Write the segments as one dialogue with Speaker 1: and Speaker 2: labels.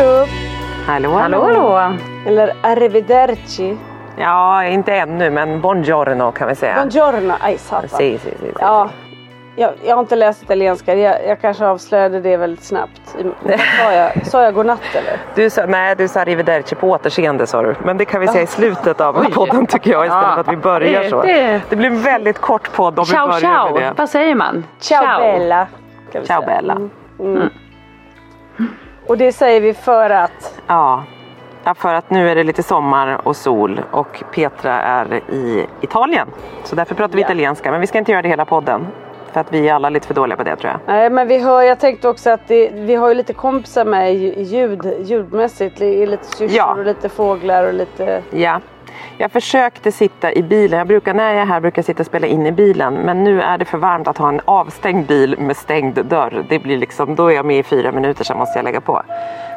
Speaker 1: Hello!
Speaker 2: Hallå,
Speaker 3: Hallå, hallå.
Speaker 1: Eller arrivederci.
Speaker 2: Ja, inte ännu, men buongiorno kan vi säga.
Speaker 1: Buongiorno. Aj, satan.
Speaker 2: Si, si, si, si.
Speaker 1: Ja, jag, jag har inte läst italienska. Jag, jag kanske avslöjade det väldigt snabbt. Sa jag, sa jag godnatt eller?
Speaker 2: Du sa, nej, du sa arrivederci på återseende sa du. Men det kan vi säga i slutet av podden tycker jag istället för att vi börjar så.
Speaker 3: det-
Speaker 2: Det blir en väldigt kort podd om
Speaker 3: Ciao,
Speaker 2: vi börjar
Speaker 3: ciao.
Speaker 2: med det.
Speaker 3: Vad säger man?
Speaker 1: Ciao, bella. kan vi
Speaker 2: Ciao
Speaker 1: säga.
Speaker 2: bella.
Speaker 1: Mm. Och det säger vi för att
Speaker 2: Ja. för att nu är det lite sommar och sol och Petra är i Italien. Så därför pratar vi
Speaker 1: Ja.
Speaker 2: italienska, men vi ska inte göra det hela podden. För att vi är alla lite för dåliga på det tror jag.
Speaker 1: Nej men vi hör, jag tänkte också att det, vi har ju lite kompisar med ljud, ljudmässigt. Det är lite syrsor
Speaker 2: Ja.
Speaker 1: och lite fåglar och lite...
Speaker 2: Ja. Jag försökte sitta i bilen. Jag brukar, när jag är här brukar jag sitta och spela in i bilen. Men nu är det för varmt att ha en avstängd bil med stängd dörr. Det blir liksom, då är jag med i fyra minuter, sen måste jag lägga på.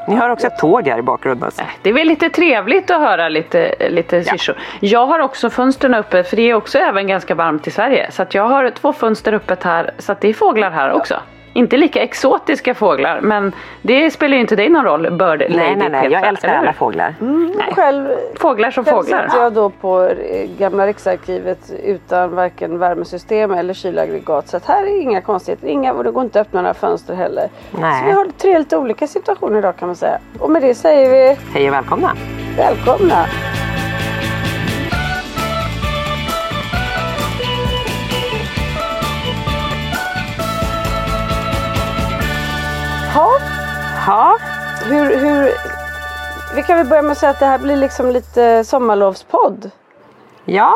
Speaker 2: Ni hör också ett tåg här i bakgrunden.
Speaker 3: Det är väl lite trevligt att höra lite, lite syrsor. Jag har också fönstren uppe för det är också även ganska varmt i Sverige. Så jag har två fönster öppet här så att det är fåglar här också. Inte lika exotiska fåglar men det spelar ju inte dig någon roll Bird
Speaker 2: Nej,
Speaker 3: Lady
Speaker 2: nej, nej. Jag
Speaker 3: Petra,
Speaker 2: älskar
Speaker 3: eller hur?
Speaker 2: alla fåglar.
Speaker 1: Själv,
Speaker 3: Fåglar som
Speaker 1: själv
Speaker 3: fåglar.
Speaker 1: sitter jag då på eh, gamla Riksarkivet utan varken värmesystem eller kylaggregat. Så att här är inga konstigheter. Inga, och det går inte att öppna några fönster heller.
Speaker 2: Nej.
Speaker 1: Så vi har tre lite olika situationer idag kan man säga. Och med det säger vi
Speaker 2: Hej och välkomna.
Speaker 1: välkomna. Ha,
Speaker 2: Ja,
Speaker 1: hur, hur, vi kan väl börja med att säga att det här blir liksom lite sommarlovspodd.
Speaker 2: ja.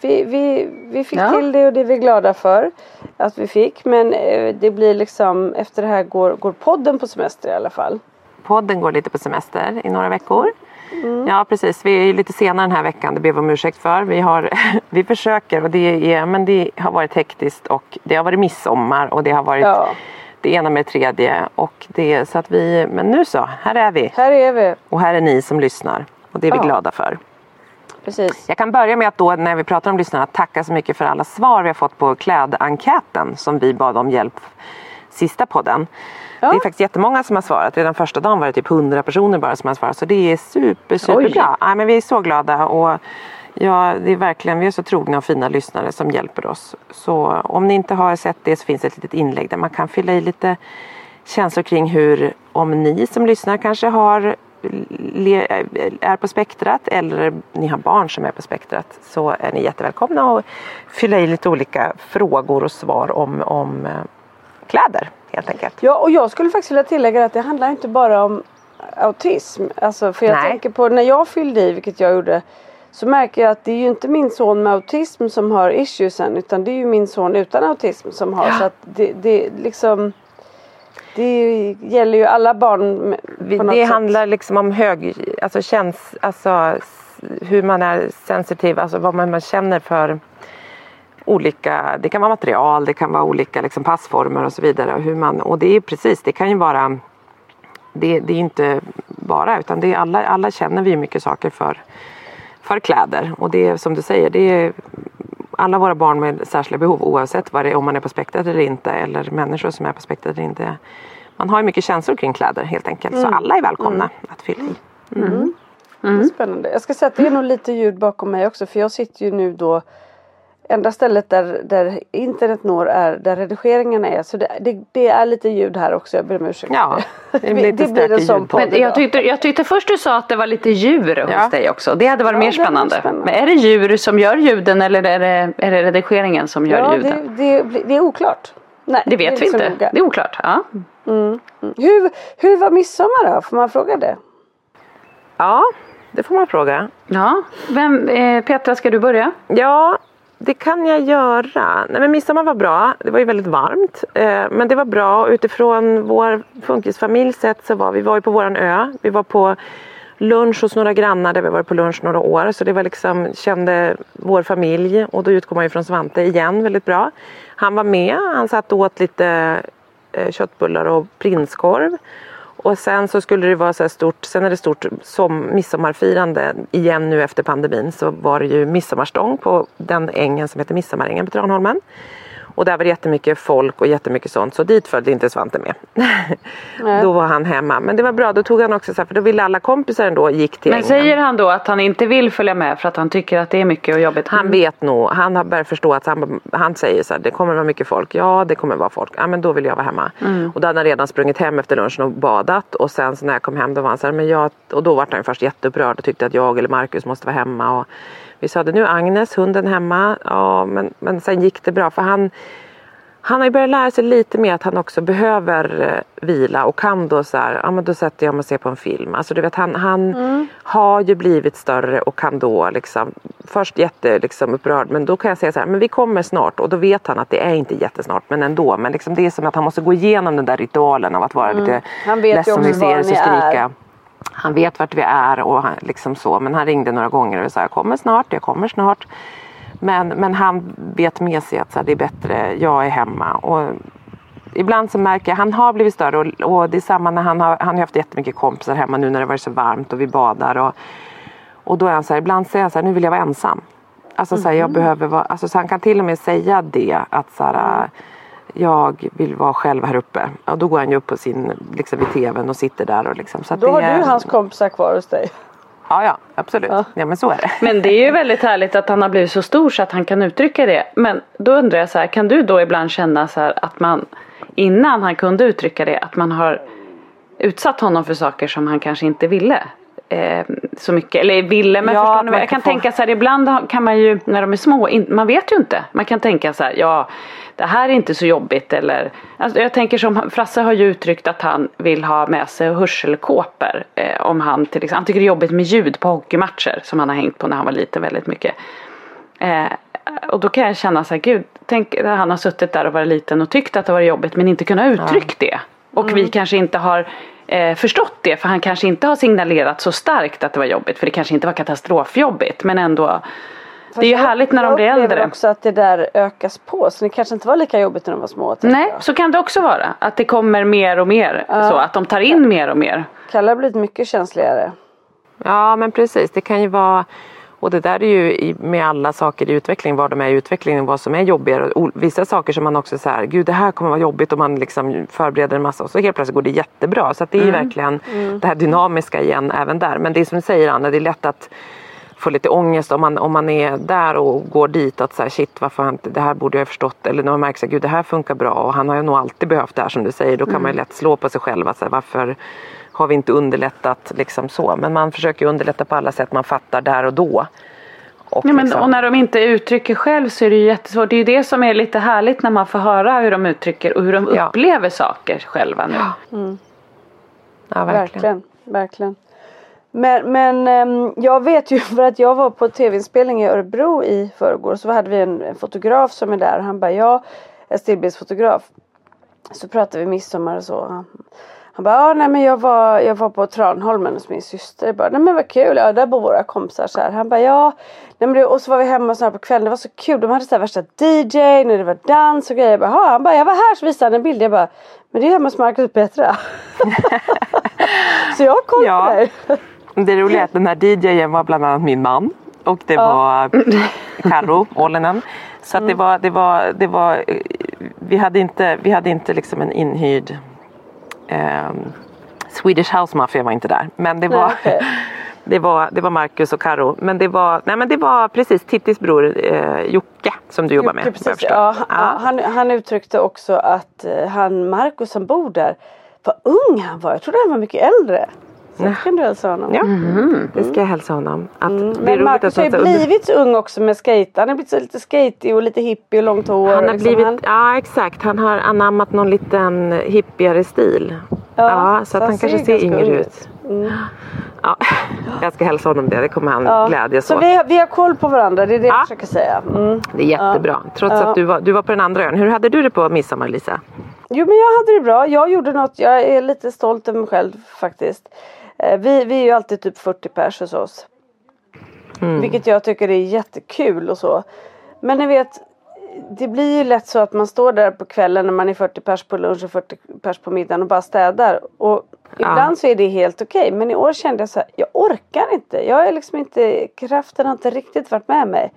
Speaker 1: Vi, vi, vi fick
Speaker 3: Ja.
Speaker 1: till det och det är vi glada för att vi fick. Men eh, det blir liksom, efter det här går, går podden på semester i alla fall.
Speaker 2: Podden går lite på semester i några veckor. Ja precis, vi är ju lite senare den här veckan, det ber vi om ursäkt för. Vi, har, vi försöker och det, är, men det har varit hektiskt och det har varit midsommar och det har varit
Speaker 1: Ja.
Speaker 2: Det ena med det tredje. Och det, så att vi, men nu så, här är vi.
Speaker 1: Här är vi.
Speaker 2: Och här är ni som lyssnar. Och det är vi
Speaker 1: Ja.
Speaker 2: glada för.
Speaker 1: Precis.
Speaker 2: Jag kan börja med att då när vi pratar om lyssnarna tacka så mycket för alla svar vi har fått på klädenkäten som vi bad om hjälp sista podden. Det är faktiskt jättemånga som har svarat. Redan första dagen var det typ 100 personer bara som har svarat. Så det är super, superbra. Ja, men vi är så glada. Och ja, det är verkligen, vi är så trogna och fina lyssnare som hjälper oss. Så om ni inte har sett det så finns ett litet inlägg där man kan fylla i lite känslor kring hur, om ni som lyssnar kanske har är på spektrat eller ni har barn som är på spektrat så är ni jättevälkomna att fylla i lite olika frågor och svar om, om eh, kläder helt enkelt.
Speaker 1: Ja, och jag skulle faktiskt vilja tillägga att det handlar inte bara om autism. Alltså, för jag
Speaker 2: Nej.
Speaker 1: tänker på när jag fyllde i, vilket jag gjorde så märker jag att det är ju inte min son med autism som har issuesen utan det är ju min son utan autism som har. Ja. Så att det, det liksom det gäller ju alla barn
Speaker 2: Det sätt. handlar liksom om hög, alltså känns, alltså hur man är sensitiv, alltså vad man, man känner för olika, det kan vara material, det kan vara olika liksom passformer och så vidare. Hur man, och det är precis, det kan ju vara det, det är inte bara utan det är alla, alla känner vi mycket saker för, för kläder och det är som du säger, det är alla våra barn med särskilda behov oavsett vad det är, om man är på spektrat eller inte eller människor som är på spektrat eller inte. Man har ju mycket känslor kring kläder helt enkelt mm. så alla är välkomna mm. att fylla i.
Speaker 1: Mm. mm. Mm. Spännande. Jag ska säga att det är nog lite ljud bakom mig också för jag sitter ju nu då enda stället där, där internet når är där redigeringarna är. Så det, det, det är lite ljud här också, jag ber om ursäkt.
Speaker 2: Ja, det blir, det blir en sån
Speaker 3: podd Men jag tyckte, jag tyckte först du sa att det var lite djur ja. hos dig också. Det hade varit ja, mer spännande. spännande. Men är det djur som gör ljuden eller är det, är det redigeringen som gör
Speaker 1: ja,
Speaker 3: ljuden?
Speaker 1: Det, det, det är oklart.
Speaker 3: Nej, det vet vi inte. Noga. Det är oklart. Ja.
Speaker 1: Mm. Mm. Hur, hur var midsommar då? Får man fråga det?
Speaker 2: Ja, det får man fråga.
Speaker 3: Ja, Vem, eh, Petra ska du börja?
Speaker 2: Ja, det kan jag göra. Nej, men midsommar var bra. Det var ju väldigt varmt. Eh, men det var bra. Utifrån vår funkisfamilj sett så var vi var ju på våran ö. Vi var på lunch hos några grannar där vi varit på lunch några år. Så det var liksom, kände vår familj och då utgår man ju från Svante igen väldigt bra. Han var med. Han satt och åt lite eh, köttbullar och prinskorv. Och sen så skulle det vara så här stort, sen är det stort som midsommarfirande igen nu efter pandemin så var det ju midsommarstång på den ängen som heter Midsommarängen på Tranholmen. Och där var det jättemycket folk och jättemycket sånt så dit följde inte Svante med. då var han hemma. Men det var bra, då tog han också så här, för då ville alla kompisar ändå gick till
Speaker 3: Men säger han då att han inte vill följa med för att han tycker att det är mycket och jobbigt?
Speaker 2: Han vet nog, han har börjat förstå att han, han säger så här, det kommer vara mycket folk. Ja det kommer vara folk. Ja men då vill jag vara hemma. Mm. Och då hade han redan sprungit hem efter lunchen och badat och sen så när jag kom hem då var han så här, men jag, och då var han först jätteupprörd och tyckte att jag eller Marcus måste vara hemma. Och vi sa det nu Agnes, hunden hemma. Ja men, men sen gick det bra för han han har ju börjat lära sig lite mer att han också behöver eh, vila och kan då så här, ja men då sätter jag mig och ser på en film. Alltså du vet han, han mm. har ju blivit större och kan då liksom, först jätte liksom upprörd men då kan jag säga så här, men vi kommer snart och då vet han att det är inte jättesnart men ändå. Men liksom det är som att han måste gå igenom den där ritualen av att vara mm. lite
Speaker 1: han vet ledsen
Speaker 2: vi
Speaker 1: ser och skrika. Är.
Speaker 2: Han vet vart vi är och han, liksom så men han ringde några gånger och sa jag kommer snart, jag kommer snart. Men, men han vet med sig att så här, det är bättre, jag är hemma. Och ibland så märker jag, han har blivit större och, och det är samma när han har, han har haft jättemycket kompisar hemma nu när det varit så varmt och vi badar. Och, och då är han så här, ibland säger han så här, nu vill jag vara ensam. Alltså så här, jag mhm. behöver vara, alltså så han kan till och med säga det att så här, jag vill vara själv här uppe. Ja, då går han ju upp på sin, liksom vid tvn och sitter där. Och liksom, så
Speaker 1: då har
Speaker 2: är,
Speaker 1: du hans kompisar kvar hos dig.
Speaker 2: Ja, ja absolut. Ja. ja. men så är det.
Speaker 3: Men det är ju väldigt härligt att han har blivit så stor så att han kan uttrycka det. Men då undrar jag så här, kan du då ibland känna så här att man innan han kunde uttrycka det, att man har utsatt honom för saker som han kanske inte ville? Eh, så mycket, eller ville men ja, förstår ni vad jag kan få... tänka så här ibland kan man ju när de är små, in, man vet ju inte. Man kan tänka så här, ja det här är inte så jobbigt eller alltså jag tänker som Frasse har ju uttryckt att han vill ha med sig hörselkåpor eh, om han till exempel, han tycker det är jobbigt med ljud på hockeymatcher som han har hängt på när han var liten väldigt mycket. Eh, och då kan jag känna så här, gud, tänk när han har suttit där och varit liten och tyckt att det var jobbigt men inte kunnat uttrycka ja. det. Och mm. vi kanske inte har eh, förstått det för han kanske inte har signalerat så starkt att det var jobbigt för det kanske inte var katastrofjobbigt men ändå det är ju härligt när de blir äldre. Jag
Speaker 1: också att det där ökas på så det kanske inte var lika jobbigt när de var små.
Speaker 3: Nej, så kan det också vara. Att det kommer mer och mer. Ja. Så att de tar in mer och mer.
Speaker 1: Kalle har blivit mycket känsligare.
Speaker 2: Ja men precis, det kan ju vara och det där är ju med alla saker i utveckling, var de är i utvecklingen, vad som är jobbigare. Vissa saker som man också säger, gud det här kommer vara jobbigt och man liksom förbereder en massa och så helt plötsligt går det jättebra. Så det är mm. verkligen mm. det här dynamiska igen även där. Men det är som du säger Anna, det är lätt att få lite ångest om man, om man är där och går dit att så här, shit varför har inte, det här borde jag ha förstått eller när man märker att det här funkar bra och han har ju nog alltid behövt det här som du säger då kan mm. man ju lätt slå på sig själv att så här, varför har vi inte underlättat liksom så men man försöker underlätta på alla sätt man fattar där och då.
Speaker 3: Och, ja, men, liksom... och när de inte uttrycker själv så är det ju jättesvårt. Det är ju det som är lite härligt när man får höra hur de uttrycker och hur de ja. upplever saker själva nu.
Speaker 1: Ja, mm. ja verkligen. verkligen. verkligen. Men, men um, jag vet ju för att jag var på tv-inspelning i Örebro i förrgår så hade vi en, fotograf som är där. Han bara ja, en stillbildsfotograf. Så pratade vi midsommar och så. Han bara, ja, nej men jag var, jag var på Tranholmen hos min syster. Jag bara, nej men vad kul, ja där bor våra kompisar så här. Han bara, ja. Nej, men det, och så var vi hemma så här på kvällen, det var så kul. De hade så här värsta DJ, när det var dans och grejer. Jag bara, han bara, jag var här så visade han en bild. Jag bara, men det är hemma hos Marcus Petra. så jag har koll ja. på
Speaker 2: det. Det roliga är att den här DJn var bland annat min man. Och det ja. var Carro Ollinen. Så att det mm. var, det var, det var, vi hade inte, vi hade inte liksom en inhyrd Um, Swedish House Mafia var inte där. Men det var, okay. det var, det var Marcus och Karo. Men det var, nej, men det var precis Tittis bror eh, Jocke som du jobbar med.
Speaker 1: Precis, ja, ja. Han, han uttryckte också att eh, han Marcus som bor där, vad ung han var. Jag trodde han var mycket äldre. Så det kan du hälsa honom.
Speaker 2: Ja, mm. det ska jag hälsa honom. Att
Speaker 1: mm. Men Marcus har ju blivit så ung också med skate. Han har blivit så lite skatig och lite hippie och långt hår.
Speaker 2: Han har liksom. blivit, han... ja exakt. Han har anammat någon liten hippigare stil. Ja, ja så, så att han kanske ser yngre ut. ut. Mm. Ja, jag ska hälsa honom det, det kommer han ja. glädjas
Speaker 1: Så vi, vi har koll på varandra, det är det ja. jag försöker säga.
Speaker 2: Mm. Det är jättebra, trots att du var, du var på den andra ön. Hur hade du det på midsommar Lisa?
Speaker 1: Jo men jag hade det bra, jag gjorde något, jag är lite stolt över mig själv faktiskt. Eh, vi, vi är ju alltid typ 40 pers hos oss. Mm. Vilket jag tycker är jättekul och så. Men ni vet, det blir ju lätt så att man står där på kvällen när man är 40 pers på lunch och 40 pers på middagen och bara städar. Och ibland ja. så är det helt okej. Men i år kände jag så här, jag orkar inte. Jag är liksom inte, kraften har inte riktigt varit med mig.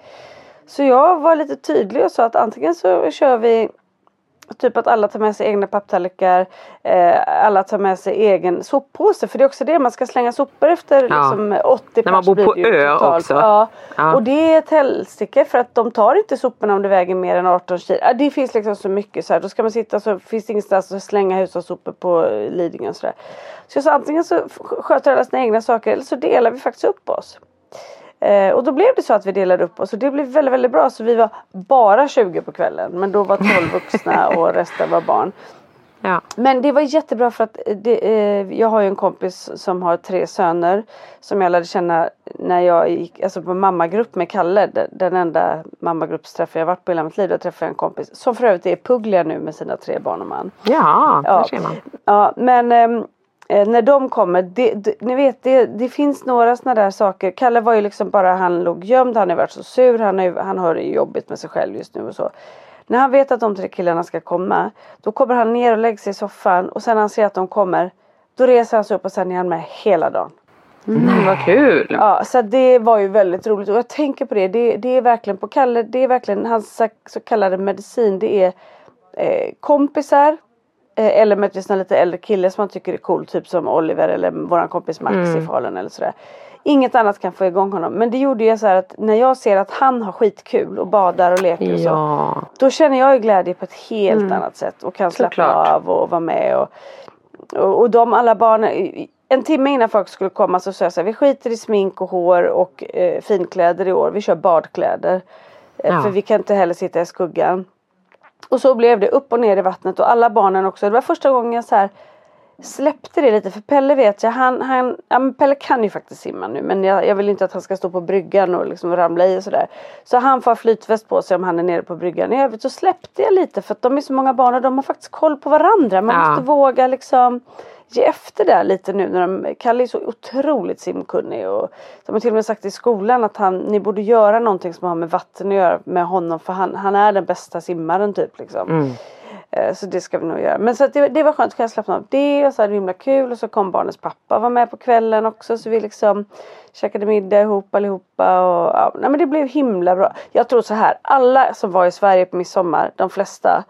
Speaker 1: Så jag var lite tydlig och sa att antingen så kör vi Typ att alla tar med sig egna papptallrikar. Eh, alla tar med sig egen soppåse. För det är också det, man ska slänga sopor efter ja. liksom, 80
Speaker 2: När man bor på ö totalt. också.
Speaker 1: Ja. ja. Och det är ett helsike för att de tar inte soporna om det väger mer än 18 kilo. Det finns liksom så mycket så här. Då ska man sitta så finns det ingenstans att slänga hushållssopor på Lidingö och sådär. Så jag sa antingen så sköter alla sina egna saker eller så delar vi faktiskt upp oss. Eh, och då blev det så att vi delade upp oss och det blev väldigt, väldigt bra. Så vi var bara 20 på kvällen. Men då var 12 vuxna och resten var barn. Ja. Men det var jättebra för att det, eh, jag har ju en kompis som har tre söner. Som jag lärde känna när jag gick alltså på mammagrupp med Kalle. Den enda mammagruppsträffen jag varit på i hela mitt liv. Där träffade jag en kompis som för övrigt är Puglia nu med sina tre barn och man.
Speaker 2: Ja, ja. det ser man.
Speaker 1: Ja, men eh, eh, när de kommer, det, det, ni vet det, det finns några sådana där saker. Kalle var ju liksom bara, han låg gömd, han har varit så sur, han, är, han har det jobbigt med sig själv just nu och så. När han vet att de tre killarna ska komma, då kommer han ner och lägger sig i soffan och sen när han ser att de kommer, då reser han sig upp och sen är han med hela dagen.
Speaker 3: Mm, vad kul!
Speaker 1: Ja, så det var ju väldigt roligt och jag tänker på det. Det, det är verkligen på Kalle, det är verkligen hans så kallade medicin. Det är eh, kompisar, eller möjligtvis en lite äldre kille som man tycker är cool. Typ som Oliver eller våran kompis Max mm. i Falun eller sådär. Inget annat kan få igång honom. Men det gjorde ju så här att när jag ser att han har skitkul och badar och leker och så. Då känner jag ju glädje på ett helt mm. annat sätt. Och kan Såklart. av och vara med. Och, och, och de alla barnen. En timme innan folk skulle komma så sa jag så här, vi skiter i smink och hår och eh, finkläder i år. Vi kör badkläder. Eh, ja. För vi kan inte heller sitta i skuggan. Och så blev det upp och ner i vattnet och alla barnen också. Det var första gången jag så här släppte det lite för Pelle vet jag, han, han ja, Pelle kan ju faktiskt simma nu men jag, jag vill inte att han ska stå på bryggan och liksom ramla i och sådär. Så han får flytväst på sig om han är nere på bryggan. I övrigt så släppte jag lite för att de är så många barn och de har faktiskt koll på varandra. Man ja. måste våga liksom ge efter där lite nu när de, Kalle är så otroligt simkunnig och de har till och med sagt i skolan att han, ni borde göra någonting som har med vatten att göra med honom för han, han är den bästa simmaren typ liksom. Mm. Eh, så det ska vi nog göra. Men så det, det var skönt att kunna slappna av det och så hade det himla kul och så kom barnens pappa var med på kvällen också så vi liksom käkade middag ihop allihopa och ja, nej, men det blev himla bra. Jag tror så här, alla som var i Sverige på midsommar, de flesta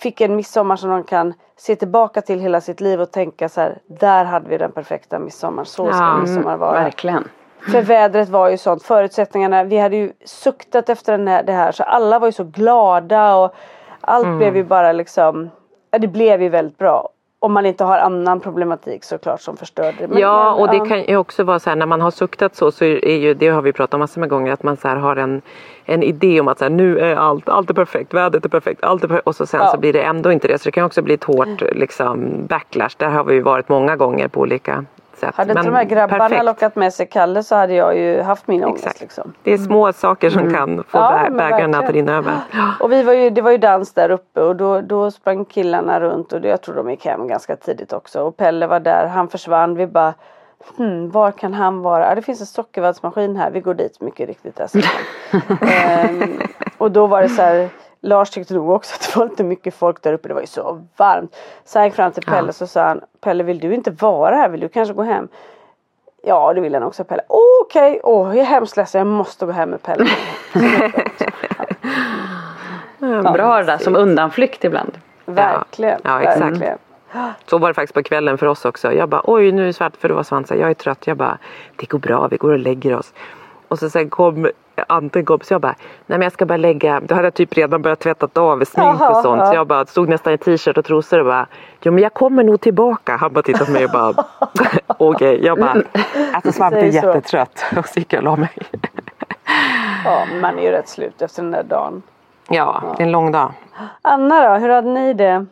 Speaker 1: fick en midsommar som de kan se tillbaka till hela sitt liv och tänka så här, där hade vi den perfekta midsommar, så ska ja, midsommar vara.
Speaker 3: Verkligen.
Speaker 1: För vädret var ju sånt, förutsättningarna, vi hade ju suktat efter den här, det här så alla var ju så glada och allt mm. blev ju bara liksom, ja, det blev ju väldigt bra. Om man inte har annan problematik såklart som förstör det.
Speaker 2: Men, ja och det kan ju också vara så här när man har suktat så så är ju det har vi pratat om massor med gånger att man så har en, en idé om att så här, nu är allt, allt är perfekt, vädret är perfekt, allt är perfekt och så sen ja. så blir det ändå inte det. Så det kan också bli ett hårt liksom, backlash. Där har vi ju varit många gånger på olika sätt.
Speaker 1: Hade inte de här grabbarna
Speaker 2: perfekt.
Speaker 1: lockat med sig Kalle så hade jag ju haft min ångest.
Speaker 2: Exakt.
Speaker 1: Liksom.
Speaker 2: Det är små saker som kan få
Speaker 1: Ja,
Speaker 2: bägaren att rinna över.
Speaker 1: Och vi var ju, det var ju dans där uppe och då, då sprang killarna runt och jag tror de gick hem ganska tidigt också. Och Pelle var där, han försvann. Vi bara Hmm, var kan han vara? Det finns en sockervaddsmaskin här. Vi går dit mycket riktigt. Han. ehm, och då var det så här. Lars tyckte nog också att det var lite mycket folk där uppe. Det var ju så varmt. Så han gick fram till Pelle
Speaker 2: Ja.
Speaker 1: så sa han. Pelle vill du inte vara här? Vill du kanske gå hem? Ja det vill han också Pelle. Okej, åh jag är hemskt ledsen. Jag måste gå hem med Pelle.
Speaker 3: Bra det där som undanflykt ibland.
Speaker 1: Verkligen.
Speaker 2: Ja, exakt.
Speaker 1: verkligen.
Speaker 2: Så var det faktiskt på kvällen för oss också. Jag bara oj nu är det svart för det var Svante. Jag är trött. Jag bara det går bra vi går och lägger oss. Och så sen kom Ante kom så jag bara nej men jag ska bara lägga. Då hade jag typ redan börjat tvättat av smink och sånt.
Speaker 1: ja.
Speaker 2: Så jag bara stod nästan i t-shirt och trosor och bara jo men jag kommer nog tillbaka. Han bara tittade på mig och bara okej. Jag bara alltså Svante är jättetrött. Och så gick jag och la mig.
Speaker 1: Ja, man är ju rätt slut efter den där dagen.
Speaker 2: Ja det är en lång dag.
Speaker 1: Anna då, hur hade ni det?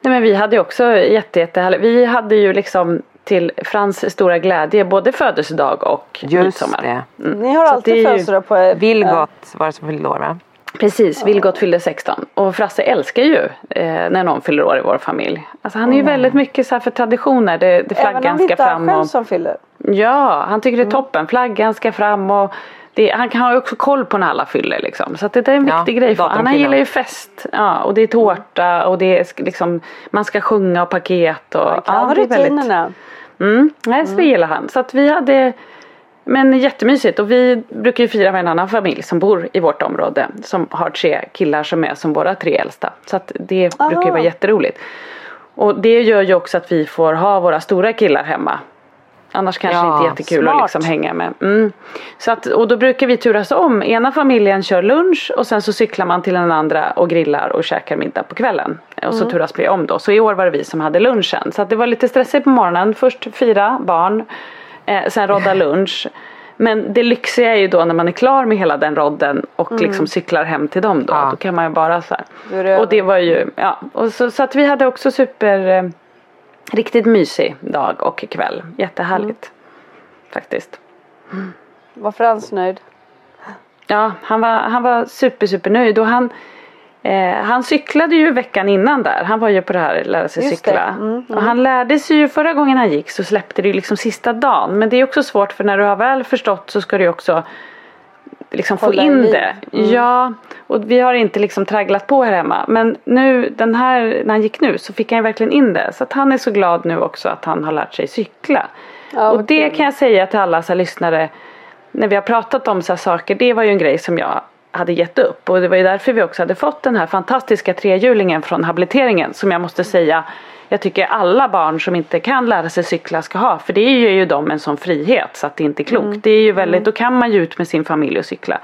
Speaker 3: Nej men vi hade ju också jätte, jättehärligt. Vi hade ju liksom till Frans stora glädje både födelsedag och
Speaker 2: Just
Speaker 3: midsommar.
Speaker 2: det.
Speaker 1: Ni har
Speaker 3: Så
Speaker 1: alltid födelsedag på er.
Speaker 2: Vilgot var det som fyllde år va?
Speaker 3: Precis, Vilgot fyllde 16 och Frasse älskar ju eh, när någon fyller år i vår familj. Alltså han är ju väldigt mycket så här för traditioner. Det, det
Speaker 1: Även om
Speaker 3: flaggan
Speaker 1: det
Speaker 3: ska
Speaker 1: inte är han
Speaker 3: fram
Speaker 1: själv
Speaker 3: och
Speaker 1: som fyller.
Speaker 3: Ja, han tycker det är toppen. Flaggan ska fram och det, han kan ha också koll på när alla fyller liksom. Så att det är en
Speaker 2: Ja,
Speaker 3: viktig grej för. Han
Speaker 2: datumkillen.
Speaker 3: gillar ju fest. Ja, och det är tårta och det är liksom man ska sjunga och paket och
Speaker 1: Han
Speaker 3: ja, är väldigt-
Speaker 1: rutinerna.
Speaker 3: Mm, nej, så det gillar han. Så att vi hade men jättemysigt och vi brukar ju fira med en annan familj som bor i vårt område som har tre killar som är som våra tre äldsta. Så att det brukar ju
Speaker 1: Aha.
Speaker 3: vara jätteroligt. Och det gör ju också att vi får ha våra stora killar hemma. Annars kanske
Speaker 2: Ja,
Speaker 3: inte jättekul
Speaker 1: smart.
Speaker 3: att liksom hänga med. Mm. Så att, och då brukar vi turas om. Ena familjen kör lunch och sen så cyklar man till den andra och grillar och käkar middag på kvällen. Och så turas vi om då. Så i år var det vi som hade lunchen. Så att det var lite stressigt på morgonen. Först fyra barn. Eh, sen rodda lunch. Men det lyxiga är ju då när man är klar med hela den rodden och liksom cyklar hem till dem då.
Speaker 2: Ja.
Speaker 3: Då kan man ju bara så här.
Speaker 1: Är det
Speaker 3: Och det var ju, ja. Och så, så att vi hade också super eh, riktigt mysig dag och kväll. Jättehärligt. Faktiskt.
Speaker 1: Var Frans nöjd?
Speaker 3: Ja, han var, han var super super nöjd och han eh, han cyklade ju veckan innan där. Han var ju på det här lära sig
Speaker 1: Just
Speaker 3: cykla.
Speaker 1: Mm,
Speaker 3: Och han lärde sig ju förra gången han gick så släppte det ju liksom sista dagen. Men det är också svårt för när du har väl förstått så ska du också liksom få in
Speaker 1: liv.
Speaker 3: det.
Speaker 1: Mm.
Speaker 3: Ja, och vi har inte liksom tragglat på här hemma. Men nu den här, när han gick nu så fick han verkligen in det. Så att han är så glad nu också att han har lärt sig cykla.
Speaker 1: Ja,
Speaker 3: och det kan jag säga till alla så lyssnare. När vi har pratat om så här saker. Det var ju en grej som jag hade gett upp. Och det var ju därför vi också hade fått den här fantastiska trehjulingen från habiliteringen. Som jag måste säga. Jag tycker alla barn som inte kan lära sig cykla ska ha. För det ger ju dem en sån frihet så att det inte är klokt.
Speaker 1: Mm.
Speaker 3: Det är ju väldigt, då kan man ju ut med sin familj och cykla.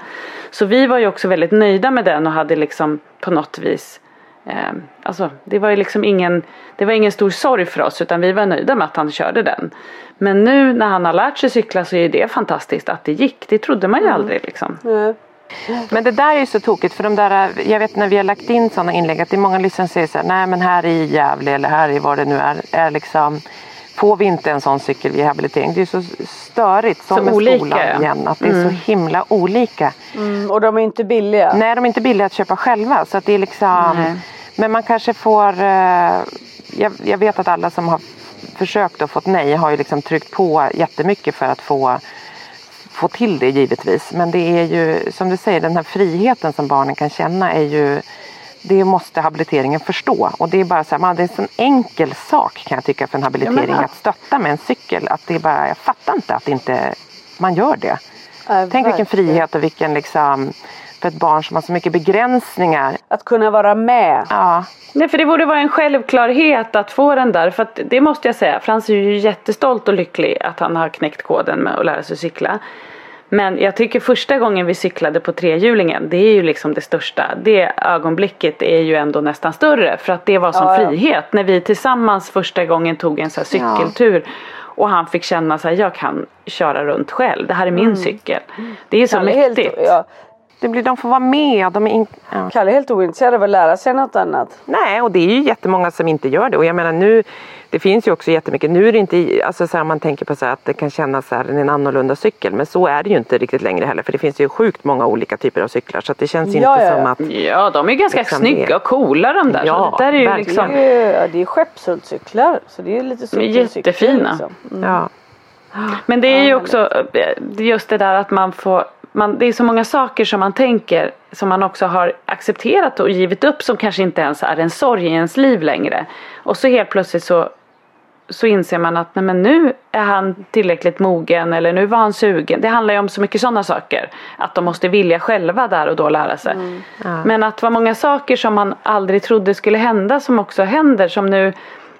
Speaker 3: Så vi var ju också väldigt nöjda med den och hade liksom på något vis Eh, alltså det var ju liksom ingen, det var ingen stor sorg för oss utan vi var nöjda med att han körde den. Men nu när han har lärt sig cykla så är det fantastiskt att det gick. Det trodde man ju aldrig liksom.
Speaker 1: Nej.
Speaker 2: Men det där är ju så tokigt för de där, jag vet när vi har lagt in sådana inlägg att det är många lyssnare som säger så här, nej men här i Gävle eller här i vad det nu är, är liksom Får vi inte en sån cykel vid habilitering? Det är så störigt som
Speaker 3: Så
Speaker 2: med
Speaker 3: olika,
Speaker 2: skolan
Speaker 3: ja.
Speaker 2: igen. Att det är så himla olika.
Speaker 1: Mm, och de är inte billiga.
Speaker 2: Nej, de är inte billiga att köpa själva. Så att det är liksom,
Speaker 3: Nej.
Speaker 2: men man kanske får... Eh, jag, jag vet att alla som har försökt och fått nej har ju liksom tryckt på jättemycket för att få, få till det givetvis. Men det är ju som du säger, den här friheten som barnen kan känna är ju det måste habiliteringen förstå. Och det är bara så här, man, det är en sån enkel sak kan jag tycka för en habilitering
Speaker 3: Ja,
Speaker 2: att stötta med en cykel. Att det är bara, jag fattar inte att inte man gör det.
Speaker 1: Nej,
Speaker 2: Tänk vilken
Speaker 1: verkligen.
Speaker 2: frihet och vilken liksom för ett barn som har så mycket begränsningar.
Speaker 1: Att kunna vara med.
Speaker 2: Ja,
Speaker 3: Nej för det borde vara en självklarhet att få den där. För att det måste jag säga. Frans är ju jättestolt och lycklig att han har knäckt koden med att lära sig cykla. Men jag tycker första gången vi cyklade på trehjulingen. Det är ju liksom det största. Det ögonblicket är ju ändå nästan större. För att det var sån
Speaker 1: Ja, ja.
Speaker 3: frihet. När vi tillsammans första gången tog en här cykeltur. Och han fick känna så här, jag kan köra runt själv. Det här är min cykel. Det är så
Speaker 1: är helt,
Speaker 3: mäktigt.
Speaker 1: ja,
Speaker 2: det blir, de får vara med. De är in, ja.
Speaker 1: Kalle är helt ointresserad av att lära sig något annat.
Speaker 2: Nej, och det är ju jättemånga som inte gör det. Och jag menar nu, det finns ju också jättemycket, nu är det inte, alltså så här, man tänker på så här, att det kan kännas så här, en annorlunda cykel men så är det ju inte riktigt längre heller för det finns ju sjukt många olika typer av cyklar så att det känns
Speaker 1: Ja,
Speaker 2: inte
Speaker 1: ja,
Speaker 2: som
Speaker 1: ja.
Speaker 2: att
Speaker 3: Ja, de är ganska
Speaker 2: Liksom
Speaker 3: snygga
Speaker 2: det.
Speaker 3: och coola de där.
Speaker 2: Ja,
Speaker 3: så det där är ju liksom,
Speaker 1: Det är, ju- det är skeppshultcyklar. Så det är lite cykelcyklar,
Speaker 3: jättefina.
Speaker 1: Liksom. Mm.
Speaker 2: ja,
Speaker 3: Men det är ju också just det där att man får man, det är så många saker som man tänker som man också har accepterat och givit upp som kanske inte ens är en sorg i ens liv längre. Och så helt plötsligt så, så inser man att nej men nu är han tillräckligt mogen eller nu var han sugen. Det handlar ju om så mycket sådana saker. Att de måste vilja själva där och då lära sig. Men att det var många saker som man aldrig trodde skulle hända som också händer som nu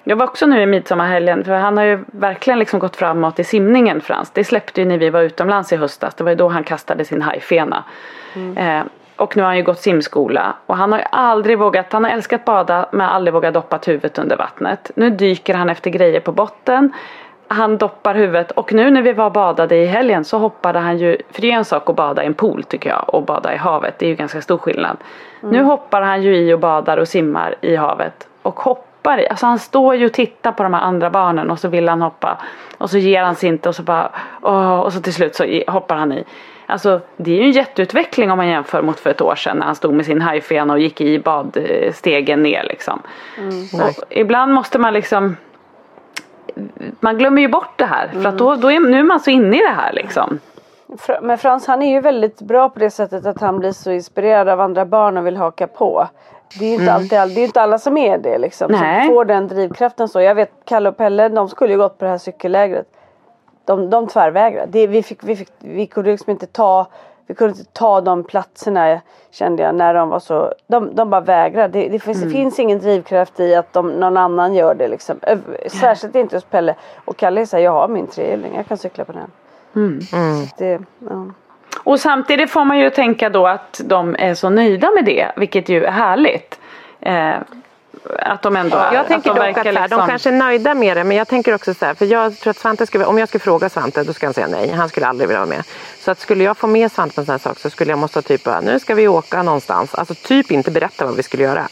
Speaker 3: jag var också nu i midsommarhelgen för han har ju verkligen liksom gått framåt i simningen Frans. Det släppte ju när vi var utomlands i höstas. Det var ju då han kastade sin hajfena. Eh, och nu har han ju gått simskola. Och han har ju aldrig vågat, han har älskat bada men aldrig vågat doppa huvudet under vattnet. Nu dyker han efter grejer på botten. Han doppar huvudet och nu när vi var badade i helgen så hoppade han ju, för det är ju en sak att bada i en pool tycker jag och bada i havet. Det är ju ganska stor skillnad. Nu hoppar han ju i och badar och simmar i havet och hoppar i. Alltså han står ju och tittar på de här andra barnen och så vill han hoppa. Och så ger han sig inte och så bara åh, och så till slut så hoppar han i. Alltså det är ju en jätteutveckling om man jämför mot för ett år sedan när han stod med sin hajfena och gick i badstegen ner liksom. Och ibland måste man liksom man glömmer ju bort det här för att då, då är, nu är man så inne i det här liksom.
Speaker 1: Men Frans han är ju väldigt bra på det sättet att han blir så inspirerad av andra barn och vill haka på. Det är ju inte, alltid, all- det är inte alla som är det liksom.
Speaker 3: Nej.
Speaker 1: Som får den drivkraften så. Jag vet Kalle och Pelle de skulle ju gått på det här cykellägret. De, de tvärvägrade. Det, vi, fick, vi, fick, vi kunde liksom inte ta vi kunde inte ta de platserna kände jag när de var så. De, de bara vägrade. Det, det, finns, det finns ingen drivkraft i att de, någon annan gör det liksom. Särskilt inte hos Pelle. Och Kalle såhär, jag har min trehjuling. Jag kan cykla på den. Så det, ja.
Speaker 3: Och samtidigt får man ju tänka då att de är så nöjda med det vilket ju är härligt. Eh, att de ändå är,
Speaker 2: Jag tänker
Speaker 3: att de
Speaker 2: dock att här, de
Speaker 3: liksom-
Speaker 2: kanske är nöjda med det men jag tänker också så här, för jag tror att Svante skulle, om jag skulle fråga Svante då skulle han säga nej, han skulle aldrig vilja vara med. Så att skulle jag få med Svante på en sån här sak så skulle jag måste typ nu ska vi åka någonstans, alltså typ inte berätta vad vi skulle göra.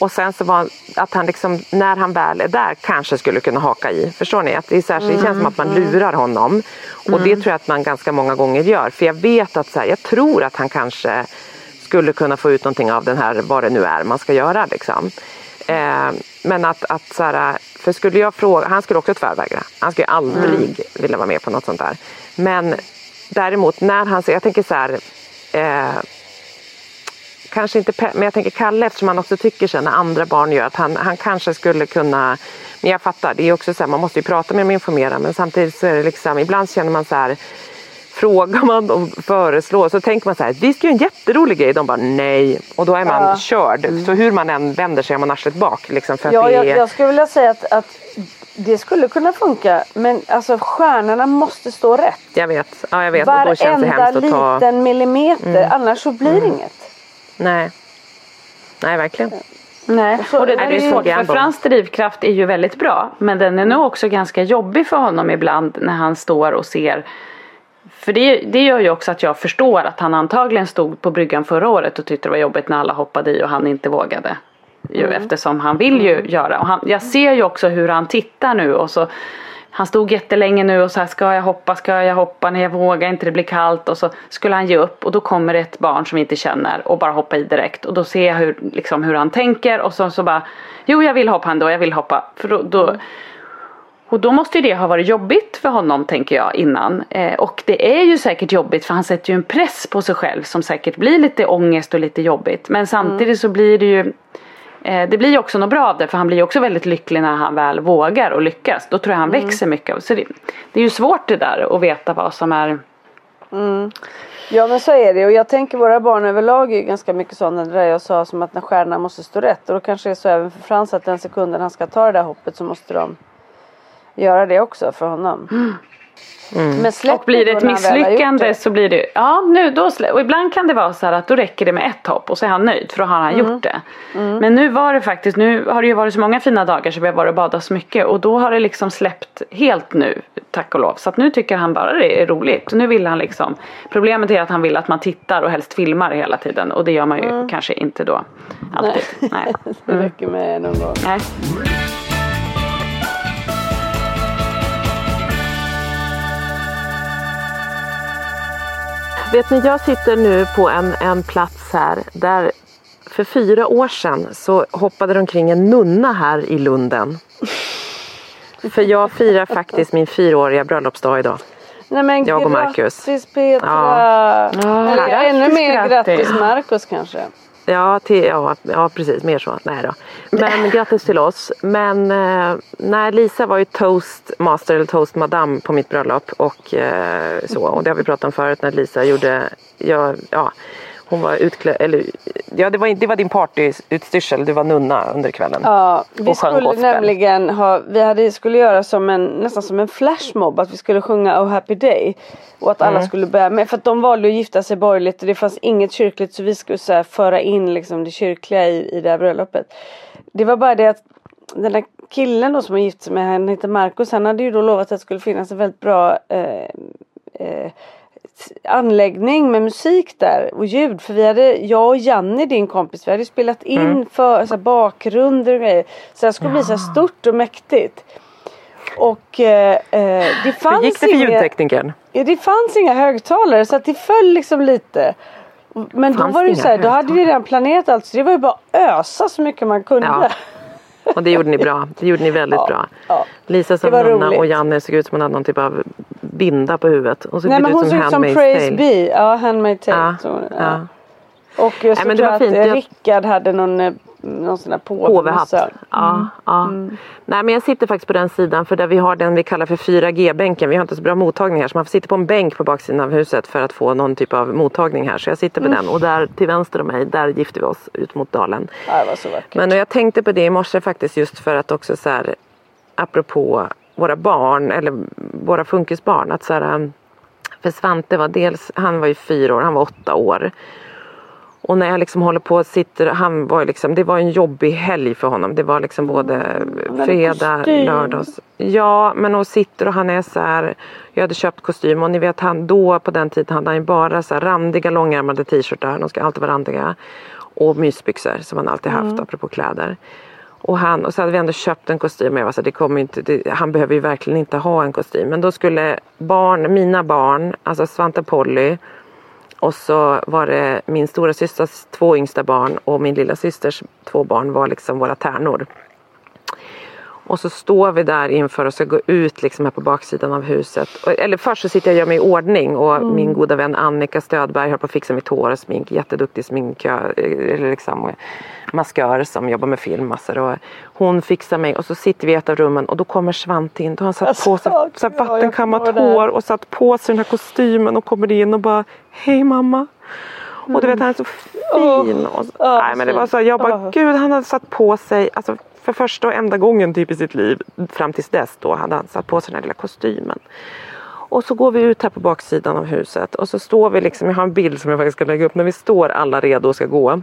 Speaker 2: Och sen så var att han liksom, när han väl är där kanske skulle kunna haka i. Förstår ni? Att det, är så här, det känns som att man lurar honom. Och det tror jag att man ganska många gånger gör. För jag vet att så här, jag tror att han kanske skulle kunna få ut någonting av den här, vad det nu är man ska göra liksom. Eh, men att, att så här, för skulle jag fråga, han skulle också tvärvägra. Han skulle aldrig vilja vara med på något sånt där. Men däremot när han säger, jag tänker så här, eh, kanske inte, men jag tänker Kalle eftersom han också tycker när andra barn gör att han, han kanske skulle kunna, men jag fattar, det är också så här, man måste ju prata med dem och informera men samtidigt så är det liksom, ibland känner man så här Frågar man och föreslår så tänker man så här, vi ska göra en jätterolig grej. De bara nej. Och då är man
Speaker 1: Ja.
Speaker 2: körd. Så hur man än vänder sig är man arslet bak. Liksom, för att
Speaker 1: Ja,
Speaker 2: det
Speaker 1: jag,
Speaker 2: är...
Speaker 1: jag skulle vilja säga att, att det skulle kunna funka. Men alltså stjärnorna måste stå rätt.
Speaker 2: Jag vet, ja, jag vet. och då känns det
Speaker 1: Varenda
Speaker 2: hemskt att ta... Mm.
Speaker 1: liten millimeter. Annars så blir det inget.
Speaker 2: Nej. Nej, verkligen.
Speaker 3: Nej, och det där
Speaker 2: är
Speaker 3: är ju
Speaker 2: svår
Speaker 3: för. Frans drivkraft är ju väldigt bra. Men den är nog också ganska jobbig för honom ibland när han står och ser. För det, det gör ju också att jag förstår att han antagligen stod på bryggan förra året och tyckte det var jobbigt när alla hoppade i och han inte vågade. Ju, Eftersom han vill ju göra. Och han, jag ser ju också hur han tittar nu och så han stod jättelänge nu och så här, ska jag hoppa, ska jag hoppa, nej jag vågar inte, det blir kallt och så skulle han ge upp och då kommer det ett barn som vi inte känner och bara hoppa i direkt och då ser jag hur, liksom, hur han tänker och så, så bara, jo jag vill hoppa ändå, jag vill hoppa. För då, då, och då måste ju det ha varit jobbigt för honom tänker jag innan. Eh, och det är ju säkert jobbigt för han sätter ju en press på sig själv som säkert blir lite ångest och lite jobbigt. Men samtidigt så blir det ju det blir ju också något bra av det för han blir ju också väldigt lycklig när han väl vågar och lyckas. Då tror jag han växer mycket. Så det, det är ju svårt det där att veta vad som är
Speaker 1: Ja men så är det och jag tänker våra barn överlag är ju ganska mycket sådana det där jag sa som att när stjärnorna måste stå rätt och då kanske det är så även för Frans att den sekunden han ska ta det där hoppet så måste de göra det också för honom. Men släpp
Speaker 3: Och blir det ett misslyckande
Speaker 1: det.
Speaker 3: så blir det ja nu då och ibland kan det vara så här att då räcker det med ett hopp och så är han nöjd för då har han
Speaker 1: Mm.
Speaker 3: gjort det. Men nu var det faktiskt, nu har det ju varit så många fina dagar så vi har varit och badat så mycket och då har det liksom släppt helt nu tack och lov. Så att nu tycker han bara det är roligt. Nu vill han liksom, problemet är att han vill att man tittar och helst filmar hela tiden och det gör man ju
Speaker 1: Mm.
Speaker 3: kanske inte då alltid. Nej.
Speaker 1: Det räcker med någon gång.
Speaker 3: Nej.
Speaker 2: Vet ni, jag sitter nu på en, en plats här där för fyra år sedan så hoppade det omkring en nunna här i Lunden. För jag firar faktiskt min fyraåriga bröllopsdag idag.
Speaker 1: Nej men
Speaker 2: Jag och Marcus.
Speaker 1: grattis Petra!
Speaker 2: Ja.
Speaker 1: Eller ännu mer
Speaker 3: grattis
Speaker 1: Marcus kanske.
Speaker 2: Ja, till, ja, ja, precis. Mer så. Nej då. Men grattis till oss. Men eh, nej, Lisa var ju toastmaster eller toastmadam på mitt bröllop. Och, eh, så. och det har vi pratat om förut när Lisa gjorde, ja, ja hon var utklädd, eller ja det var, det var din partyutstyrsel, du var nunna under kvällen.
Speaker 1: Ja, vi skulle
Speaker 2: gospel.
Speaker 1: nämligen ha, vi hade, skulle göra som en, nästan som en flashmob att vi skulle sjunga Oh Happy Day. Och att alla
Speaker 2: Mm.
Speaker 1: skulle börja med, för att de valde att gifta sig borgerligt och det fanns inget kyrkligt så vi skulle så här, föra in liksom det kyrkliga i, i det här bröllopet. Det var bara det att den där killen då som har gift sig med, han heter Marcus, han hade ju då lovat att det skulle finnas en väldigt bra eh, eh, anläggning med musik där och ljud. För vi hade, jag och Janni din kompis, vi hade spelat in
Speaker 2: Mm.
Speaker 1: för så här, bakgrunder och grejer. Så det skulle bli så här stort och mäktigt. Och eh, eh, det fanns
Speaker 2: Hur gick det för
Speaker 1: inga,
Speaker 2: ljudteknikern?
Speaker 1: ja, det fanns inga högtalare så att det föll liksom lite. Men då var det ju så här, då hade vi redan planerat allt så det var ju bara att ösa så mycket man kunde.
Speaker 2: Ja. Och det gjorde ni bra. Det gjorde ni väldigt
Speaker 1: Ja,
Speaker 2: bra.
Speaker 1: ja.
Speaker 2: Lisa som nunna
Speaker 1: roligt.
Speaker 2: och Janne såg ut som hon hade någon typ av binda på huvudet. Och så
Speaker 1: Nej men hon såg ut som
Speaker 2: Handmaid's
Speaker 1: Praise. Be, ja Handmade Tale.
Speaker 2: Ja,
Speaker 1: ja. Och jag så
Speaker 2: men det
Speaker 1: tror
Speaker 2: var
Speaker 1: jag
Speaker 2: fint.
Speaker 1: att
Speaker 2: Jag-
Speaker 1: Rickard hade någon, eh, någon sån här
Speaker 2: Påvehatt.
Speaker 1: påvemössa.
Speaker 2: Ja, ja. Nej men jag sitter faktiskt på den sidan för där vi har den vi kallar för 4G-bänken. Vi har inte så bra mottagning här så man får sitta på en bänk på baksidan av huset för att få någon typ av mottagning här. Så jag sitter på den och där till vänster om mig, där gifter vi oss ut mot dalen.
Speaker 1: Ja, det var så vackert.
Speaker 2: Men och jag tänkte på det i morse faktiskt just för att också så här apropå våra barn eller våra funkisbarn att så här för Svante var dels, han var ju fyra år, han var åtta år. Och när jag liksom håller på och sitter, han var liksom, det var en jobbig helg för honom. Det var liksom både fredag, lördags. Ja, men och sitter och han är så här, jag hade köpt kostym och ni vet han då på den tiden hade han ju bara så här randiga långärmade t-shirtar, de ska alltid vara randiga. Och mysbyxor som han alltid haft
Speaker 1: Mm.
Speaker 2: apropå kläder. Och, han, och så hade vi ändå köpt en kostym och jag var så här, det kommer inte, det, han behöver ju verkligen inte ha en kostym. Men då skulle barn, mina barn, alltså Svante Polly och så var det min stora systers två yngsta barn och min lilla systers två barn var liksom våra tärnor. Och så står vi där inför och ska gå ut liksom här på baksidan av huset. Eller först så sitter jag och gör mig i ordning och min goda vän Annika Stödberg har på att fixa mitt hår och smink. Jätteduktig sminkör, eller liksom maskör som jobbar med film massor. Och hon fixar mig och så sitter vi i ett av rummen och då kommer Svante in. Då har han satt
Speaker 1: Alltså,
Speaker 2: på sig så här vattenkammat hår och satt på sig den här kostymen och kommer in och bara Hej mamma. Och du vet han är så fin. Och så,
Speaker 1: Ja,
Speaker 2: nej, men det var så, jag bara
Speaker 1: Ja.
Speaker 2: gud han hade satt på sig, alltså för första och enda gången typ i sitt liv fram tills dess då hade han satt på sig den här lilla kostymen. Och så går vi ut här på baksidan av huset och så står vi liksom, jag har en bild som jag faktiskt ska lägga upp när vi står alla redo och ska gå.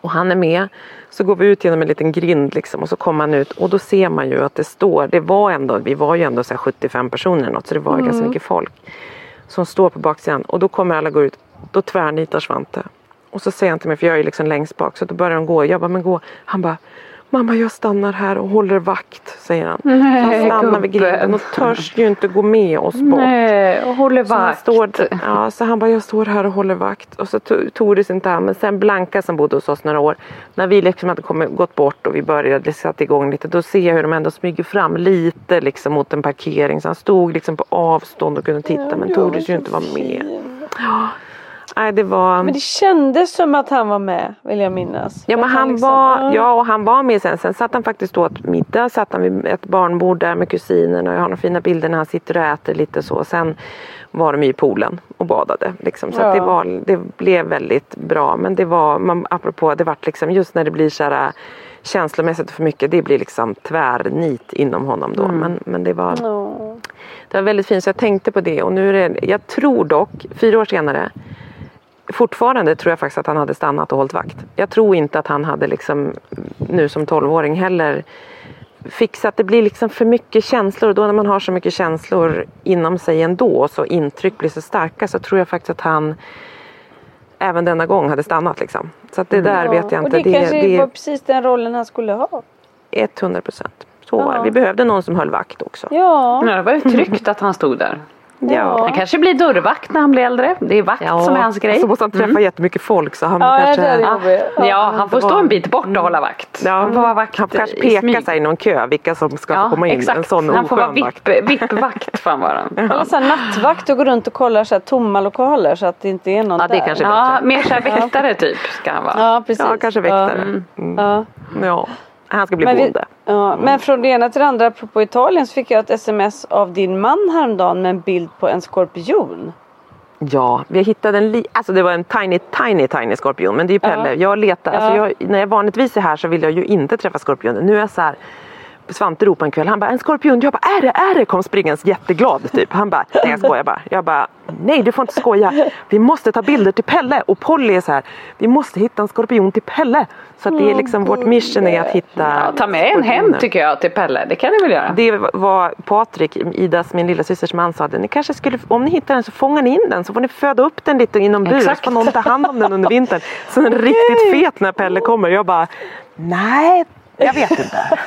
Speaker 2: Och han är med. Så går vi ut genom en liten grind liksom och så kommer han ut och då ser man ju att det står, det var ändå, vi var ju ändå så här 75 personer eller något så det var ganska mycket folk. Som står på baksidan och då kommer alla gå ut. Då tvärnitar Svante. Och så säger han till mig, för jag är ju liksom längst bak, så då börjar de gå. Jag bara, men gå. Han bara, mamma jag stannar här och håller vakt, säger han. Så han
Speaker 3: Nej,
Speaker 2: stannar vid
Speaker 3: gubben.
Speaker 2: grinden och törs ju inte gå med oss bort.
Speaker 3: Nej, och håller
Speaker 2: Så han
Speaker 3: vakt.
Speaker 2: står, ja, så han bara, jag står här och håller vakt. Och så to- tordes inte han. Men sen Blanka som bodde hos oss några år. När vi liksom hade kommit, gått bort och vi började sätta igång lite. Då ser jag hur de ändå smyger fram lite liksom mot en parkering. Så han stod liksom på avstånd och kunde titta. men tordes ju inte vara med. Nej, det var...
Speaker 1: Men det kändes som att han var med vill jag minnas.
Speaker 2: Ja men
Speaker 1: att
Speaker 2: han
Speaker 1: liksom-
Speaker 2: var, ja och han var med sen. Sen satt han faktiskt åt middag. Satt han vid ett barnbord där med kusinerna. Och jag har några fina bilder när han sitter och äter lite så. Sen var de i poolen och badade. Liksom. Så att det,
Speaker 1: Ja.
Speaker 2: var, det blev väldigt bra. Men det var, man, apropå det vart liksom just när det blir så här äh, känslomässigt för mycket. Det blir liksom tvärnit inom honom då. Men, men det var
Speaker 1: Ja.
Speaker 2: det var väldigt fint så jag tänkte på det och nu är det, jag tror dock, fyra år senare, fortfarande tror jag faktiskt att han hade stannat och hållit vakt. Jag tror inte att han hade liksom nu som tolvåring heller fixat, det blir liksom för mycket känslor och då när man har så mycket känslor inom sig ändå så intryck blir så starka så tror jag faktiskt att han även denna gång hade stannat liksom. Så att det där vet jag
Speaker 1: Och
Speaker 2: inte.
Speaker 1: det, kanske
Speaker 2: det
Speaker 1: var
Speaker 2: är
Speaker 1: precis den rollen han skulle ha.
Speaker 2: 100 procent. Så det.
Speaker 1: Ja.
Speaker 2: Vi behövde någon som höll vakt också.
Speaker 1: Ja.
Speaker 3: Ja, det var ju tryggt att han stod där.
Speaker 2: Ja.
Speaker 3: Han kanske blir dörrvakt när han blir äldre. Det är vakt som är hans grej.
Speaker 2: Så måste han träffa
Speaker 3: Mm.
Speaker 2: jättemycket folk så han
Speaker 1: Ja,
Speaker 2: kanske...
Speaker 1: det
Speaker 3: Ja, ja, han får stå en bit bort och hålla vakt.
Speaker 2: Ja,
Speaker 3: Han får vara vakt
Speaker 2: han kanske
Speaker 3: i
Speaker 2: pekar
Speaker 3: smyg.
Speaker 2: sig i någon kö vilka som ska få
Speaker 3: Ja,
Speaker 2: komma in.
Speaker 3: exakt.
Speaker 2: En sån
Speaker 3: han får vara
Speaker 2: oskön vakt.
Speaker 3: vipp- vippvakt. får han vara.
Speaker 1: Eller så här nattvakt och gå runt och kolla så här tomma lokaler så att det inte är någon
Speaker 2: Ja, det
Speaker 1: där.
Speaker 2: kanske är
Speaker 3: Ja, mer såhär väktare typ ska han vara.
Speaker 1: Ja, precis.
Speaker 2: Ja, kanske väktare.
Speaker 3: Mm.
Speaker 1: Ja. Ja.
Speaker 2: Ja. Han ska bli
Speaker 1: Men, vi, ja, men från det ena till det andra, apropå Italien, så fick jag ett sms av din man häromdagen med en bild på en skorpion.
Speaker 2: Ja, vi hittade en li- alltså det var en tiny, tiny, tiny skorpion. Men det är ju Pelle.
Speaker 1: Ja.
Speaker 2: Jag letar, alltså
Speaker 1: Ja.
Speaker 2: jag, när jag vanligtvis är här så vill jag ju inte träffa skorpioner. Nu är jag så här. Svante ropade en kväll, han bara en skorpion, jag bara är det, är det? Kom springandes jätteglad typ. Han bara, nej jag skojar bara. Jag bara, nej du får inte skoja. Vi måste ta bilder till Pelle. Och Polly är så här, vi måste hitta en skorpion till Pelle. Så att det är liksom vårt mission är att hitta
Speaker 3: Ja, ta med en hem tycker jag till Pelle. Det kan ni väl göra?
Speaker 2: Det var Patrik, Idas, min lilla systers man sa det. Ni kanske skulle, om ni hittar den så fångar ni in den så får ni föda upp den lite inom bur. Så får någon ta hand om den under vintern. Så den är riktigt fet när Pelle kommer. Jag bara, nej, jag vet inte.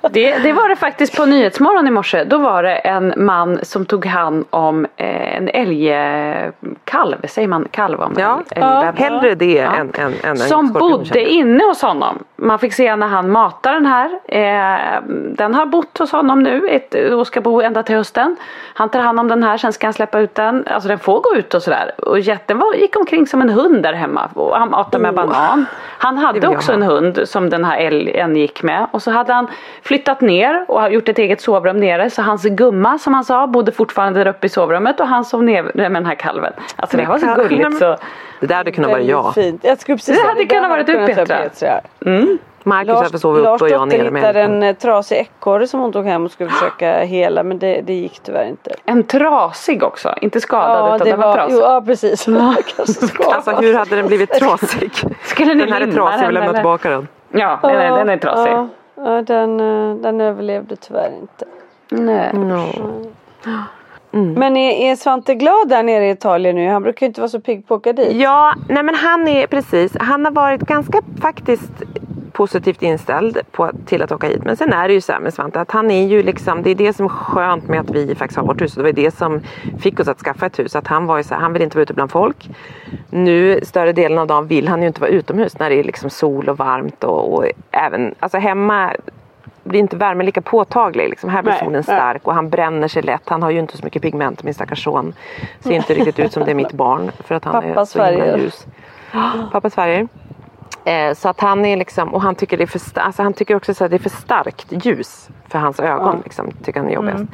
Speaker 3: Det, det var det faktiskt på Nyhetsmorgon i morse. Då var det en man som tog hand om eh, en älgkalv. Säger man kalv om
Speaker 2: Ja,
Speaker 3: en älgbebis?
Speaker 2: hellre det
Speaker 3: Ja.
Speaker 2: än, än, än en
Speaker 3: Som bodde inne hos honom. Man fick se när han matar den här. Eh, den har bott hos honom nu ett, och ska bo ända till hösten. Han tar hand om den här, sen ska han släppa ut den. Alltså den får gå ut och sådär. Och jätten var, gick omkring som en hund där hemma. Och han matade med
Speaker 2: Oh.
Speaker 3: banan. Han hade också
Speaker 2: ha.
Speaker 3: en hund som den här älgen gick med. Och så hade han flyttat ner och har gjort ett eget sovrum nere. Så hans gumma som han sa bodde fortfarande där uppe i sovrummet. Och han sov ner med den här kalven. Alltså det var så gulligt så.
Speaker 2: Det där hade kunnat vara jag.
Speaker 1: Fint. Jag skulle precis
Speaker 3: Det hade kunnat varit
Speaker 1: hade
Speaker 3: du, Petra.
Speaker 1: vara Petra.
Speaker 2: Marcus hade fått sova
Speaker 1: Lars
Speaker 2: och jag nere
Speaker 1: hittade
Speaker 2: med.
Speaker 1: en eh, trasig ekorre som hon tog hem och skulle försöka hela men det, det gick tyvärr inte.
Speaker 3: En trasig också, inte skadad
Speaker 1: Ja,
Speaker 3: utan
Speaker 1: det
Speaker 3: den var,
Speaker 1: var,
Speaker 3: trasig.
Speaker 1: jo, ja precis. Kanske skadad.
Speaker 2: Alltså hur hade den blivit trasig?
Speaker 3: Skulle ni
Speaker 2: Den här är trasig, jag vill
Speaker 3: den,
Speaker 2: lämna
Speaker 3: eller?
Speaker 2: tillbaka den.
Speaker 3: Ja, den är, den är trasig.
Speaker 1: Ja, ja den, eh, den överlevde tyvärr inte.
Speaker 3: Nej.
Speaker 1: Men är, är Svante glad där nere i Italien nu? Han brukar ju inte vara så pigg på att åka dit.
Speaker 2: Ja, nej men han är precis. Han har varit ganska faktiskt positivt inställd på, till att åka hit. Men sen är det ju så här med Svante att han är ju liksom, det är det som är skönt med att vi faktiskt har vårt hus. Det var det som fick oss att skaffa ett hus. Att han var ju så här, han vill inte vara ute bland folk. Nu större delen av dagen vill han ju inte vara utomhus när det är liksom sol och varmt och, och även, alltså hemma blir inte värmen lika påtaglig. Liksom. Här blir
Speaker 1: Nej,
Speaker 2: solen
Speaker 1: nej.
Speaker 2: stark och han bränner sig lätt. Han har ju inte så mycket pigment, min stackars son. Ser inte riktigt ut som det är mitt barn för att han är
Speaker 1: Pappas
Speaker 2: så himla ljus. Pappas färger. Eh, så att han är liksom, och han tycker, det är för, alltså han tycker också att det är för starkt ljus för hans ögon. Liksom, tycker han är jobbigast.
Speaker 1: Mm.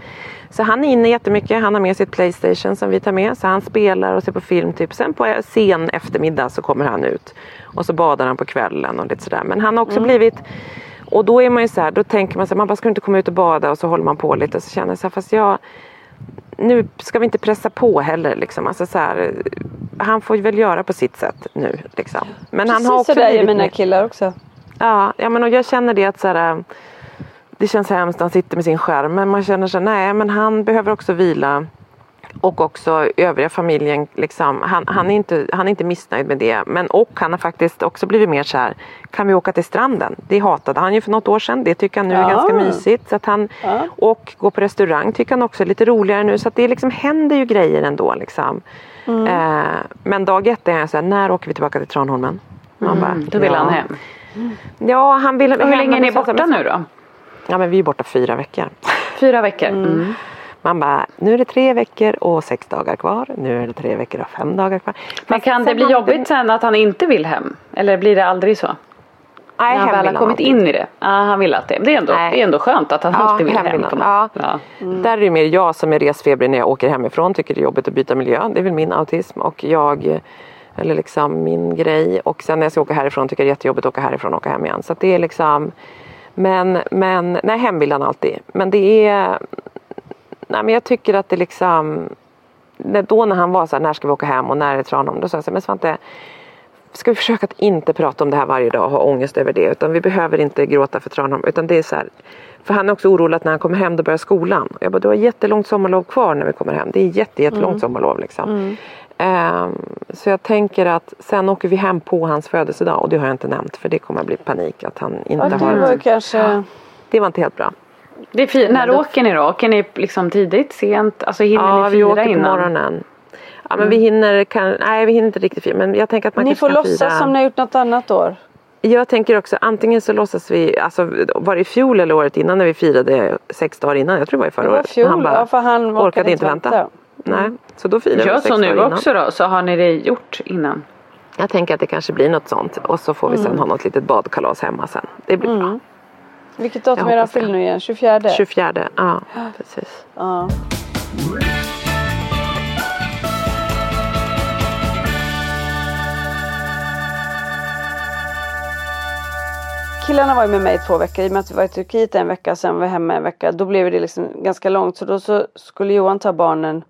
Speaker 2: Så han är inne jättemycket. Han har med sitt Playstation som vi tar med. Så han spelar och ser på film. Typ. Sen på sen eftermiddag så kommer han ut. Och så badar han på kvällen och lite sådär. Men han har också
Speaker 1: Mm.
Speaker 2: blivit och då är man ju så här, då tänker man så här, man bara ska inte komma ut och bada och så håller man på lite och så känner jag så här, fast jag nu ska vi inte pressa på heller liksom. Alltså så här, han får väl göra på sitt sätt nu liksom. Men han har
Speaker 1: Precis
Speaker 2: också
Speaker 1: sådär är
Speaker 2: blivit
Speaker 1: mina killar också.
Speaker 2: Ja, ja men och jag känner det att så här, det känns hemskt, han sitter med sin skärm. Men man känner så här, nej men han behöver också vila. Och också övriga familjen, liksom, han, han, är inte, han är inte missnöjd med det. Men och han har faktiskt också blivit mer så här, kan vi åka till stranden? Det hatade han ju för något år sedan. Det tycker han nu är
Speaker 1: Ja.
Speaker 2: ganska mysigt. Så att han,
Speaker 1: Ja.
Speaker 2: Och gå på restaurang tycker han också är lite roligare nu. Så att det liksom händer ju grejer ändå. Liksom.
Speaker 1: Mm.
Speaker 2: Eh, men dag ett är jag så här, när åker vi tillbaka till Tranholmen? Man bara,
Speaker 3: Mm, Då vill
Speaker 2: ja.
Speaker 3: han hem.
Speaker 2: Ja, han vill
Speaker 3: Och hur länge är ni borta nu då?
Speaker 2: Ja, men vi är borta fyra veckor.
Speaker 3: Fyra veckor? Mm.
Speaker 2: Man bara, nu är det tre veckor och sex dagar kvar. Nu är det tre veckor och fem dagar kvar.
Speaker 3: Men kan det bli jobbigt sen att han inte vill hem? Eller blir det aldrig så?
Speaker 2: Nej,
Speaker 3: När han väl har kommit
Speaker 2: alltid.
Speaker 3: in i det? Ja, han vill alltid. Det är ändå,
Speaker 2: Nej.
Speaker 3: det är ändå skönt att han
Speaker 2: Ja,
Speaker 3: alltid vill
Speaker 2: hem
Speaker 3: hem.
Speaker 2: Ja.
Speaker 3: Ja.
Speaker 2: Där är det mer jag som är resfebrig när jag åker hemifrån. Tycker det är jobbigt att byta miljö. Det är väl min autism. Och jag, eller liksom min grej. Och sen när jag ska åka härifrån tycker jag det är jättejobbigt att åka härifrån och åka hem igen. Så att det är liksom Men, men nej hem vill han alltid. Men det är Nej men jag tycker att det liksom när- Då när han var så här, när ska vi åka hem och när är det Tranholm? Då sa jag så här, men Svante Ska vi försöka att inte prata om det här varje dag och ha ångest över det. Utan vi behöver inte gråta för Tranholm. Utan det är så här, för han är också orolig att när han kommer hem då börjar skolan. Och jag bara, du har jättelångt sommarlov kvar när vi kommer hem. Det är jätte, jättelångt sommarlov liksom. Ehm, så jag tänker att sen åker vi hem på hans födelsedag. Och det har jag inte nämnt för det kommer att bli panik att han inte
Speaker 1: Ja, det
Speaker 2: har.
Speaker 1: var kanske...
Speaker 2: Det var inte helt bra.
Speaker 3: Det är fi- när åker ni då? Åker ni liksom tidigt, sent? Alltså hinner
Speaker 2: Ja,
Speaker 3: ni
Speaker 2: vi
Speaker 3: fira
Speaker 2: åker på
Speaker 3: innan?
Speaker 2: morgonen. Ja, men vi hinner, kan, nej vi hinner inte riktigt fira. Men jag tänker att man
Speaker 1: Ni
Speaker 2: kanske
Speaker 1: får
Speaker 2: kan
Speaker 1: låtsas
Speaker 2: fira.
Speaker 1: som ni har gjort något annat år.
Speaker 2: Jag tänker också antingen så låtsas vi, alltså var det i fjol eller året innan när vi firade sex dagar innan? Jag tror det var i förra
Speaker 1: Det var
Speaker 2: året.
Speaker 1: fjol,
Speaker 2: han bara
Speaker 1: ja, för han
Speaker 2: orkade, inte vänta. Nej, så då firar vi
Speaker 3: Gör
Speaker 2: sex
Speaker 3: så
Speaker 2: dagar
Speaker 3: nu
Speaker 2: innan.
Speaker 3: också då, så har ni det gjort innan.
Speaker 2: Jag tänker att det kanske blir något sånt och så får vi sen ha något litet badkalas hemma sen. Det blir bra.
Speaker 1: Vilket datum är det han nu igen? 24?
Speaker 2: 24, ja precis.
Speaker 1: Ja. Killarna var ju med mig i två veckor i och med att vi var i Turkiet en vecka sen var vi hemma en vecka. Då blev det liksom ganska långt så då så skulle Johan ta barnen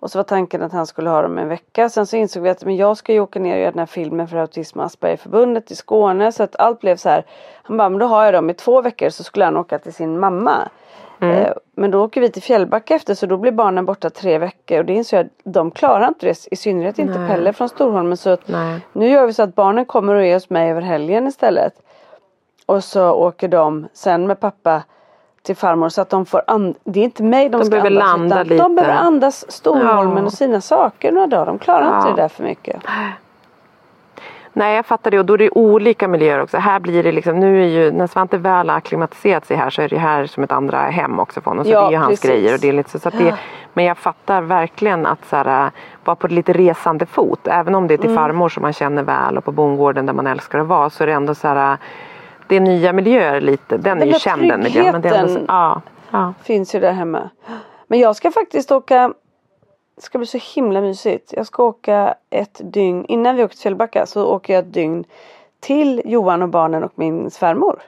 Speaker 1: och så var tanken att han skulle ha dem en vecka. Sen så insåg vi att men jag ska ju åka ner och göra den här filmen för Autism och Aspergerförbundet i Skåne. Så att allt blev så här. Han bara, men då har jag dem i två veckor så skulle han åka till sin mamma. Eh, men då åker vi till Fjällbacka efter så då blir barnen borta tre veckor. Och det insåg jag att de klarar inte det. I synnerhet inte
Speaker 2: Nej.
Speaker 1: Pelle från Storholmen. Så nu gör vi så att barnen kommer och är hos mig över helgen istället. Och så åker de sen med pappa till farmor så att de får andas. Det är inte mig de,
Speaker 2: De
Speaker 1: ska
Speaker 2: behöver
Speaker 1: andas
Speaker 2: landa lite.
Speaker 1: de behöver andas Storholmen
Speaker 2: Ja.
Speaker 1: och sina saker några dagar. De klarar inte
Speaker 2: Ja.
Speaker 1: det där för mycket.
Speaker 2: Nej jag fattar det och då är det olika miljöer också. Här blir det liksom, nu är ju, när Svante väl har acklimatiserat sig här så är det här som ett andra hem också för honom. Så
Speaker 1: Ja,
Speaker 2: det är ju hans
Speaker 1: precis.
Speaker 2: grejer och det är lite så, så att det, Men jag fattar verkligen att så här, vara på lite resande fot. Även om det är till
Speaker 1: Mm.
Speaker 2: farmor som man känner väl och på bondgården där man älskar att vara så är det ändå så här det är nya miljöer lite. Den, är
Speaker 1: Den
Speaker 2: ju
Speaker 1: där
Speaker 2: känd den miljön. Men det är så, ja, ja.
Speaker 1: Finns ju där hemma. Men jag ska faktiskt åka. Det ska bli så himla mysigt. Jag ska åka ett dygn. Innan vi åker till Fjällbacka så åker jag ett dygn till Johan och barnen och min svärmor.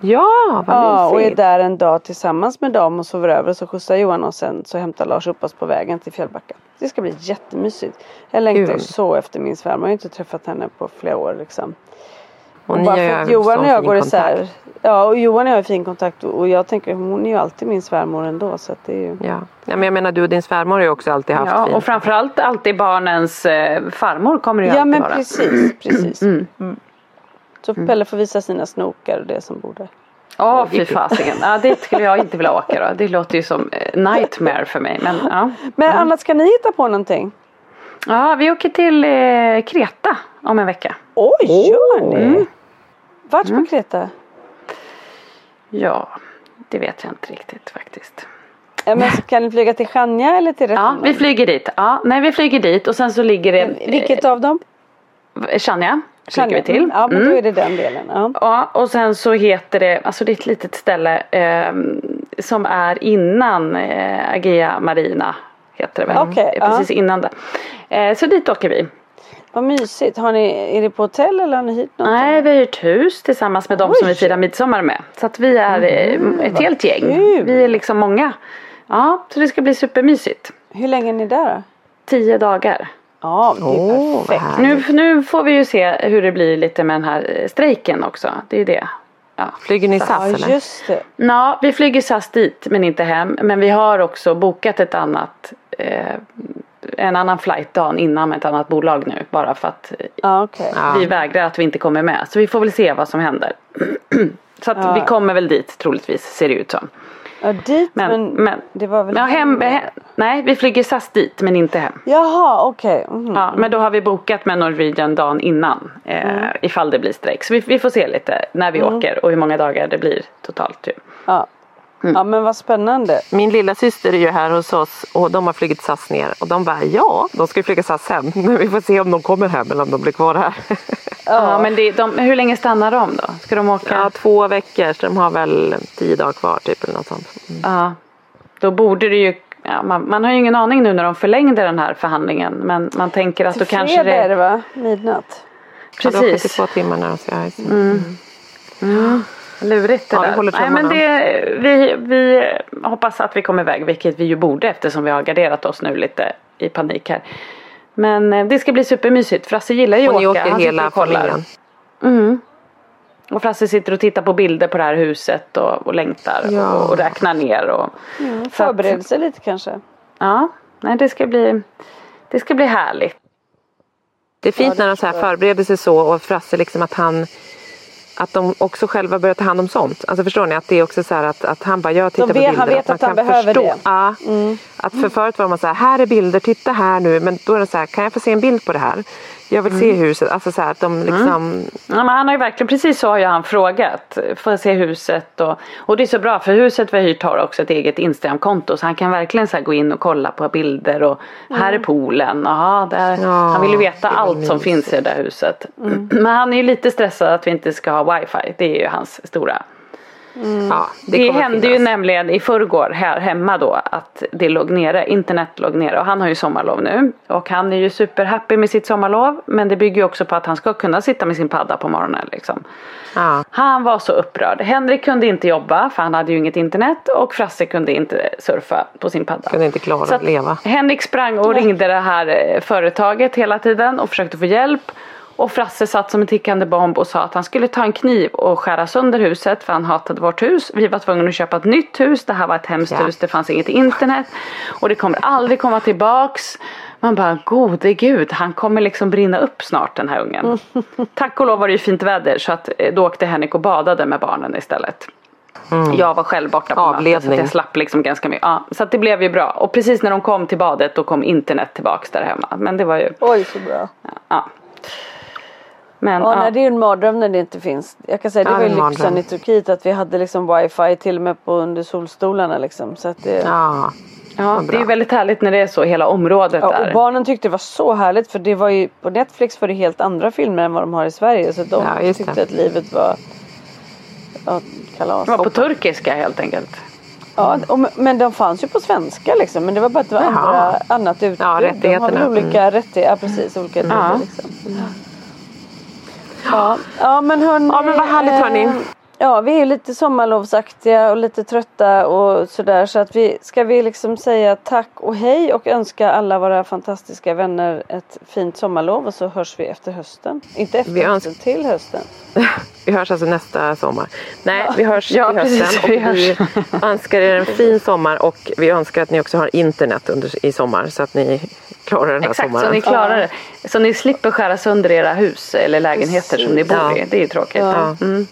Speaker 2: ja vad
Speaker 1: Ja, och är
Speaker 2: mysigt.
Speaker 1: där en dag tillsammans med dem och sover över. Så skjutsar Johan och sen så hämtar Lars upp oss på vägen till Fjällbacka. Det ska bli jättemysigt. Jag längtar ju
Speaker 2: Kul.
Speaker 1: så efter min svärmor. Jag har inte träffat henne på flera år liksom.
Speaker 2: Och ni
Speaker 1: bara
Speaker 2: har
Speaker 1: Johan och jag
Speaker 2: fin
Speaker 1: går isär. Ja och Johan och jag har fin kontakt och och jag tänker hon är ju alltid min svärmor ändå. Så att det är ju...
Speaker 2: Ja. ja, men jag menar du och din svärmor har ju också alltid haft
Speaker 3: Ja,
Speaker 2: fint.
Speaker 3: och framförallt alltid barnens eh, farmor kommer ju
Speaker 1: Ja
Speaker 3: alltid
Speaker 1: men
Speaker 3: vara.
Speaker 1: precis, precis. Mm. Så Pelle får visa sina snokar och det som borde.
Speaker 3: Ja, fy fasiken. Ja, det skulle jag inte vilja åka då. Det låter ju som eh, nightmare för mig. Men ja.
Speaker 1: Men annars ska ni hitta på någonting?
Speaker 3: ja, vi åker till eh, Kreta om en vecka.
Speaker 1: Oj, gör ni? Vart på Kreta?
Speaker 3: Ja, det vet jag inte riktigt faktiskt.
Speaker 1: Ja, men kan ni flyga till Chania eller till
Speaker 3: Ja, vi flyger dit. Ja, nej, vi flyger dit och sen så ligger det...
Speaker 1: Vilket av dem?
Speaker 3: Chania
Speaker 1: Chania.
Speaker 3: vi till.
Speaker 1: Mm, Ja men
Speaker 3: Mm.
Speaker 1: då är det den delen. Ja.
Speaker 3: Ja, och sen så heter det, alltså det är ett litet ställe eh, som är innan eh, Agea Marina. Heter det väl? Eh, Precis innan det. Eh, så dit åker vi.
Speaker 1: Vad mysigt. Har ni, är det på hotell eller har ni hyrt något?
Speaker 3: Nej, vi har hyrt hus tillsammans med de som vi firar midsommar med. Så att vi är eh, ett helt gäng.
Speaker 1: kul.
Speaker 3: Vi är liksom många. Ja, så det ska bli supermysigt.
Speaker 1: Hur länge är ni där då?
Speaker 3: Tio dagar.
Speaker 1: Ja, det är
Speaker 2: vad
Speaker 1: perfekt.
Speaker 3: Nu, nu får vi ju se hur det blir lite med den här eh, strejken också. Det är ju det. Ja.
Speaker 2: Flyger ni SAS
Speaker 1: Ja
Speaker 2: eller?
Speaker 1: just det.
Speaker 3: Ja, vi flyger SAS dit men inte hem. Men vi har också bokat ett annat eh, en annan flight dagen innan med ett annat bolag nu. Bara för att
Speaker 1: okej.
Speaker 2: Ja.
Speaker 3: vi vägrar att vi inte kommer med. Så vi får väl se vad som händer. så att
Speaker 1: Ja.
Speaker 3: vi kommer väl dit troligtvis ser det ut som.
Speaker 1: Ja dit
Speaker 3: Men,
Speaker 1: men,
Speaker 3: men,
Speaker 1: det var väl
Speaker 3: ja, hem, he, nej vi flyger SAS dit men inte hem.
Speaker 1: Jaha okej. Mhm.
Speaker 3: Ja, men då har vi bokat med Norwegian dagen innan. Eh, Ifall det blir strejk. Så vi, vi får se lite när vi åker och hur många dagar det blir totalt. Ju.
Speaker 1: Ja. Ja men vad spännande.
Speaker 2: Min lilla syster är ju här hos oss och de har flugit SAS ner och de bara ja, de ska ju flyga SAS hem. Men vi får se om de kommer hem eller om de blir kvar här.
Speaker 3: Ja, men det, de, hur länge stannar de då? Ska de åka?
Speaker 2: Ja, två veckor så de har väl tio dagar kvar typ eller något sånt. Mm.
Speaker 3: Ja, då borde det ju ja, man, man har ju ingen aning nu när de förlängde den här förhandlingen men man tänker att då kanske
Speaker 1: fredag är
Speaker 3: det...
Speaker 1: det va? Midnatt.
Speaker 2: Ja, det
Speaker 3: Precis,
Speaker 2: 72 timmar när de ska ja,
Speaker 3: lurigt det
Speaker 2: Ja, vi
Speaker 3: där.
Speaker 2: håller
Speaker 3: Nej, men det, vi, vi hoppas att vi kommer iväg vilket vi ju borde eftersom vi har garderat oss nu lite i panik här. Men eh, det ska bli supermysigt. Frasse gillar ju att åka.
Speaker 2: åker
Speaker 3: Han sitter
Speaker 2: hela
Speaker 3: och kollar.
Speaker 2: familjen?
Speaker 3: Mm. Och Frasse sitter och tittar på bilder på det här huset och, och längtar
Speaker 2: Ja.
Speaker 3: och, och räknar ner. Och,
Speaker 1: Mm, förbereder sig lite kanske.
Speaker 3: Ja, nej, det ska bli det ska bli härligt.
Speaker 2: Det är fint
Speaker 1: Ja, det
Speaker 2: när de så här förbereder sig så och Frasse liksom att han att de också själva börjar ta hand om sånt. Alltså förstår ni att det är också så här att, att han bara, jag tittar
Speaker 1: vet,
Speaker 2: på bilder.
Speaker 1: han vet att, han behöver
Speaker 2: förstå.
Speaker 1: det.
Speaker 2: Ja,
Speaker 1: mm.
Speaker 2: Att för förut var man så här, här är bilder, titta här nu. Men då är det så här, kan jag få se en bild på det här? Jag vill se huset. Alltså så här, att de liksom...
Speaker 3: Mm. Ja, men han har ju verkligen, precis så har ju han frågat. Får jag se huset? Och, och det är så bra för huset vi har hyrt har också ett eget Instagramkonto. Så han kan verkligen så gå in och kolla på bilder. Och här är poolen. Aha, där.
Speaker 2: Ja,
Speaker 3: han vill ju veta allt som finns i det där huset. Men han är ju lite stressad att vi inte ska ha wifi. Det är ju hans stora
Speaker 2: Ja, det
Speaker 3: det hände ju nämligen i förrgår här hemma då att det låg nere, internet låg nere och han har ju sommarlov nu. Och han är ju superhappy med sitt sommarlov men det bygger ju också på att han ska kunna sitta med sin padda på morgonen liksom.
Speaker 2: Ja.
Speaker 3: Han var så upprörd. Henrik kunde inte jobba för han hade ju inget internet och Frasse kunde inte surfa på sin padda.
Speaker 2: Kunde inte klara att leva.
Speaker 3: Henrik sprang och ringde det här eh, företaget hela tiden och försökte få hjälp. Och Frasse satt som en tickande bomb och sa att han skulle ta en kniv och skära sönder huset för han hatade vårt hus. Vi var tvungna att köpa ett nytt hus. Det här var ett hemskt
Speaker 2: Ja.
Speaker 3: hus. Det fanns inget internet. Och det kommer aldrig komma tillbaks. Man bara gode gud, han kommer liksom brinna upp snart den här ungen. Tack och lov var det ju fint väder så att eh, då åkte Henrik och badade med barnen istället. Jag var själv borta på mötet så att
Speaker 2: Avledning.
Speaker 3: jag slapp liksom ganska mycket. Ja, så det blev ju bra. Och precis när de kom till badet då kom internet tillbaks där hemma. Men det var ju,
Speaker 1: Oj så bra.
Speaker 3: ja. Men
Speaker 1: Ja,
Speaker 3: ja,
Speaker 1: nej, det är ju en mardröm när det inte finns. Jag kan säga det
Speaker 2: Ja,
Speaker 1: var ju
Speaker 2: är en
Speaker 1: lyxan
Speaker 2: mardröm.
Speaker 1: i Turkiet att vi hade liksom wifi till och med på under solstolarna liksom. Så att det, ja.
Speaker 2: Ja.
Speaker 3: ja, det är ju väldigt härligt när det är så hela området
Speaker 1: och
Speaker 3: där.
Speaker 1: barnen tyckte det var så härligt för det var ju på Netflix var det helt andra filmer än vad de har i Sverige. Så de
Speaker 2: Ja,
Speaker 1: tyckte
Speaker 2: det.
Speaker 1: att livet var ja, kalas.
Speaker 3: Det var på turkiska helt enkelt.
Speaker 1: Ja, och, men de fanns ju på svenska liksom. Men det var bara att det var andra, annat utbud.
Speaker 2: Ja,
Speaker 1: De har
Speaker 2: rättigheterna.
Speaker 1: olika rättigheter. Ja precis, olika
Speaker 3: Ja.
Speaker 1: ja. liksom. Ja. ja men hörni.
Speaker 2: Ja, men vad härligt, hörni.
Speaker 1: Ja vi är lite sommarlovsaktiga och lite trötta och sådär så att vi ska vi liksom säga tack och hej och önska alla våra fantastiska vänner ett fint sommarlov och så hörs vi efter hösten. Inte efter
Speaker 2: Vi
Speaker 1: hösten, till hösten.
Speaker 2: Vi hörs alltså nästa sommar. Nej, vi hörs
Speaker 3: Ja,
Speaker 2: till hösten.
Speaker 3: precis,
Speaker 2: och
Speaker 3: vi
Speaker 2: vi önskar er en fin sommar och vi önskar att ni också har internet under, i sommar så att ni klarar den här
Speaker 3: Exakt, så
Speaker 2: sommaren.
Speaker 3: ni klarar det. Så ni slipper skära sönder era hus eller lägenheter som ni bor
Speaker 2: Ja.
Speaker 3: i. Det är ju tråkigt.
Speaker 2: Ja.
Speaker 3: Mm.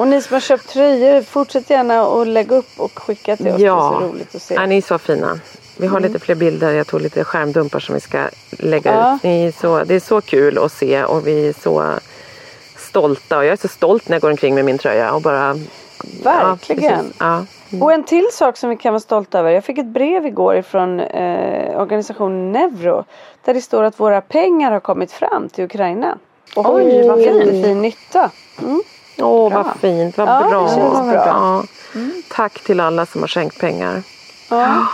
Speaker 1: Och ni som har köpt tröjor fortsätt gärna att lägga upp och skicka till oss.
Speaker 2: Ja.
Speaker 1: Det är så roligt att se.
Speaker 2: Ja, ni är så fina. Vi har lite fler bilder. Jag tog lite skärmdumpar som vi ska lägga
Speaker 1: Ja.
Speaker 2: ut. Ni är så, det är så kul att se och vi är så stolta. Och jag är så stolt när jag går omkring med min tröja och bara...
Speaker 1: Verkligen.
Speaker 2: Ja, ja.
Speaker 1: Och en till sak som vi kan vara stolta över. Jag fick ett brev igår ifrån eh, organisationen Nevro. Där det står att våra pengar har kommit fram till Ukraina. Och
Speaker 3: vad fint.
Speaker 1: jättefin nytta.
Speaker 2: Åh, vad fint. Vad
Speaker 1: Ja,
Speaker 2: bra.
Speaker 1: bra.
Speaker 2: Ja. Tack till alla som har skänkt pengar.
Speaker 1: Ja.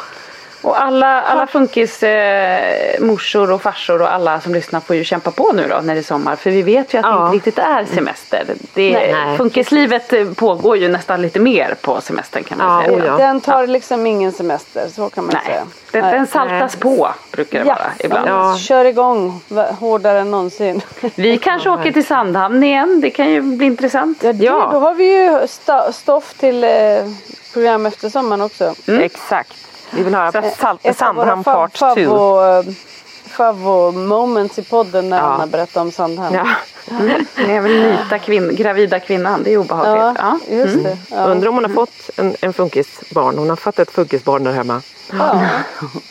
Speaker 3: Och alla, alla funkis eh, morsor och farsor och alla som lyssnar får ju kämpa på nu då när det är sommar. För vi vet ju att det
Speaker 2: Ja.
Speaker 3: inte riktigt är semester. Det,
Speaker 2: Nej.
Speaker 3: Funkislivet eh, pågår ju nästan lite mer på semestern kan man
Speaker 2: Ja,
Speaker 3: säga.
Speaker 2: oh ja.
Speaker 1: Den tar liksom ingen semester. Så kan man
Speaker 3: Nej,
Speaker 1: säga.
Speaker 3: den,
Speaker 1: Nej.
Speaker 3: den saltas på brukar det vara ibland.
Speaker 2: Ja.
Speaker 1: Kör igång hårdare än någonsin.
Speaker 3: Vi kanske åker till Sandhamn igen. Det kan ju bli intressant.
Speaker 1: Ja, det,
Speaker 2: Ja.
Speaker 1: Då har vi ju stoff till eh, program efter sommaren också.
Speaker 2: Exakt. Vi vill höra
Speaker 1: Ett av våra
Speaker 2: Sandhamn part 2.
Speaker 1: favvo, favvo moments i podden när
Speaker 2: Ja.
Speaker 1: Anna berättar om Sandhamn.
Speaker 2: Ja.
Speaker 3: Ni är väl nyta kvinn, gravida kvinnan. Det är obehagligt.
Speaker 1: Ja,
Speaker 3: Ja.
Speaker 1: just det. Ja.
Speaker 2: Undrar om hon har fått en, en funkisbarn. Hon har fått ett funkisbarn där hemma.
Speaker 1: Ja.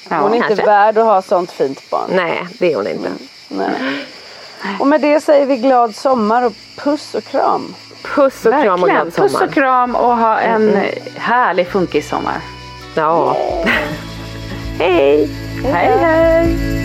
Speaker 3: Ja,
Speaker 1: Hon är inte
Speaker 2: kanske.
Speaker 1: värd att ha sånt fint barn.
Speaker 2: Nej, det är hon inte.
Speaker 1: Nej. Och med det säger vi glad sommar och puss och kram.
Speaker 2: Puss och kram och
Speaker 3: Verkligen.
Speaker 2: glad sommar.
Speaker 3: Puss och kram och ha en eh, härlig funkissommar.
Speaker 2: Ja. Hej!
Speaker 3: Hej hej!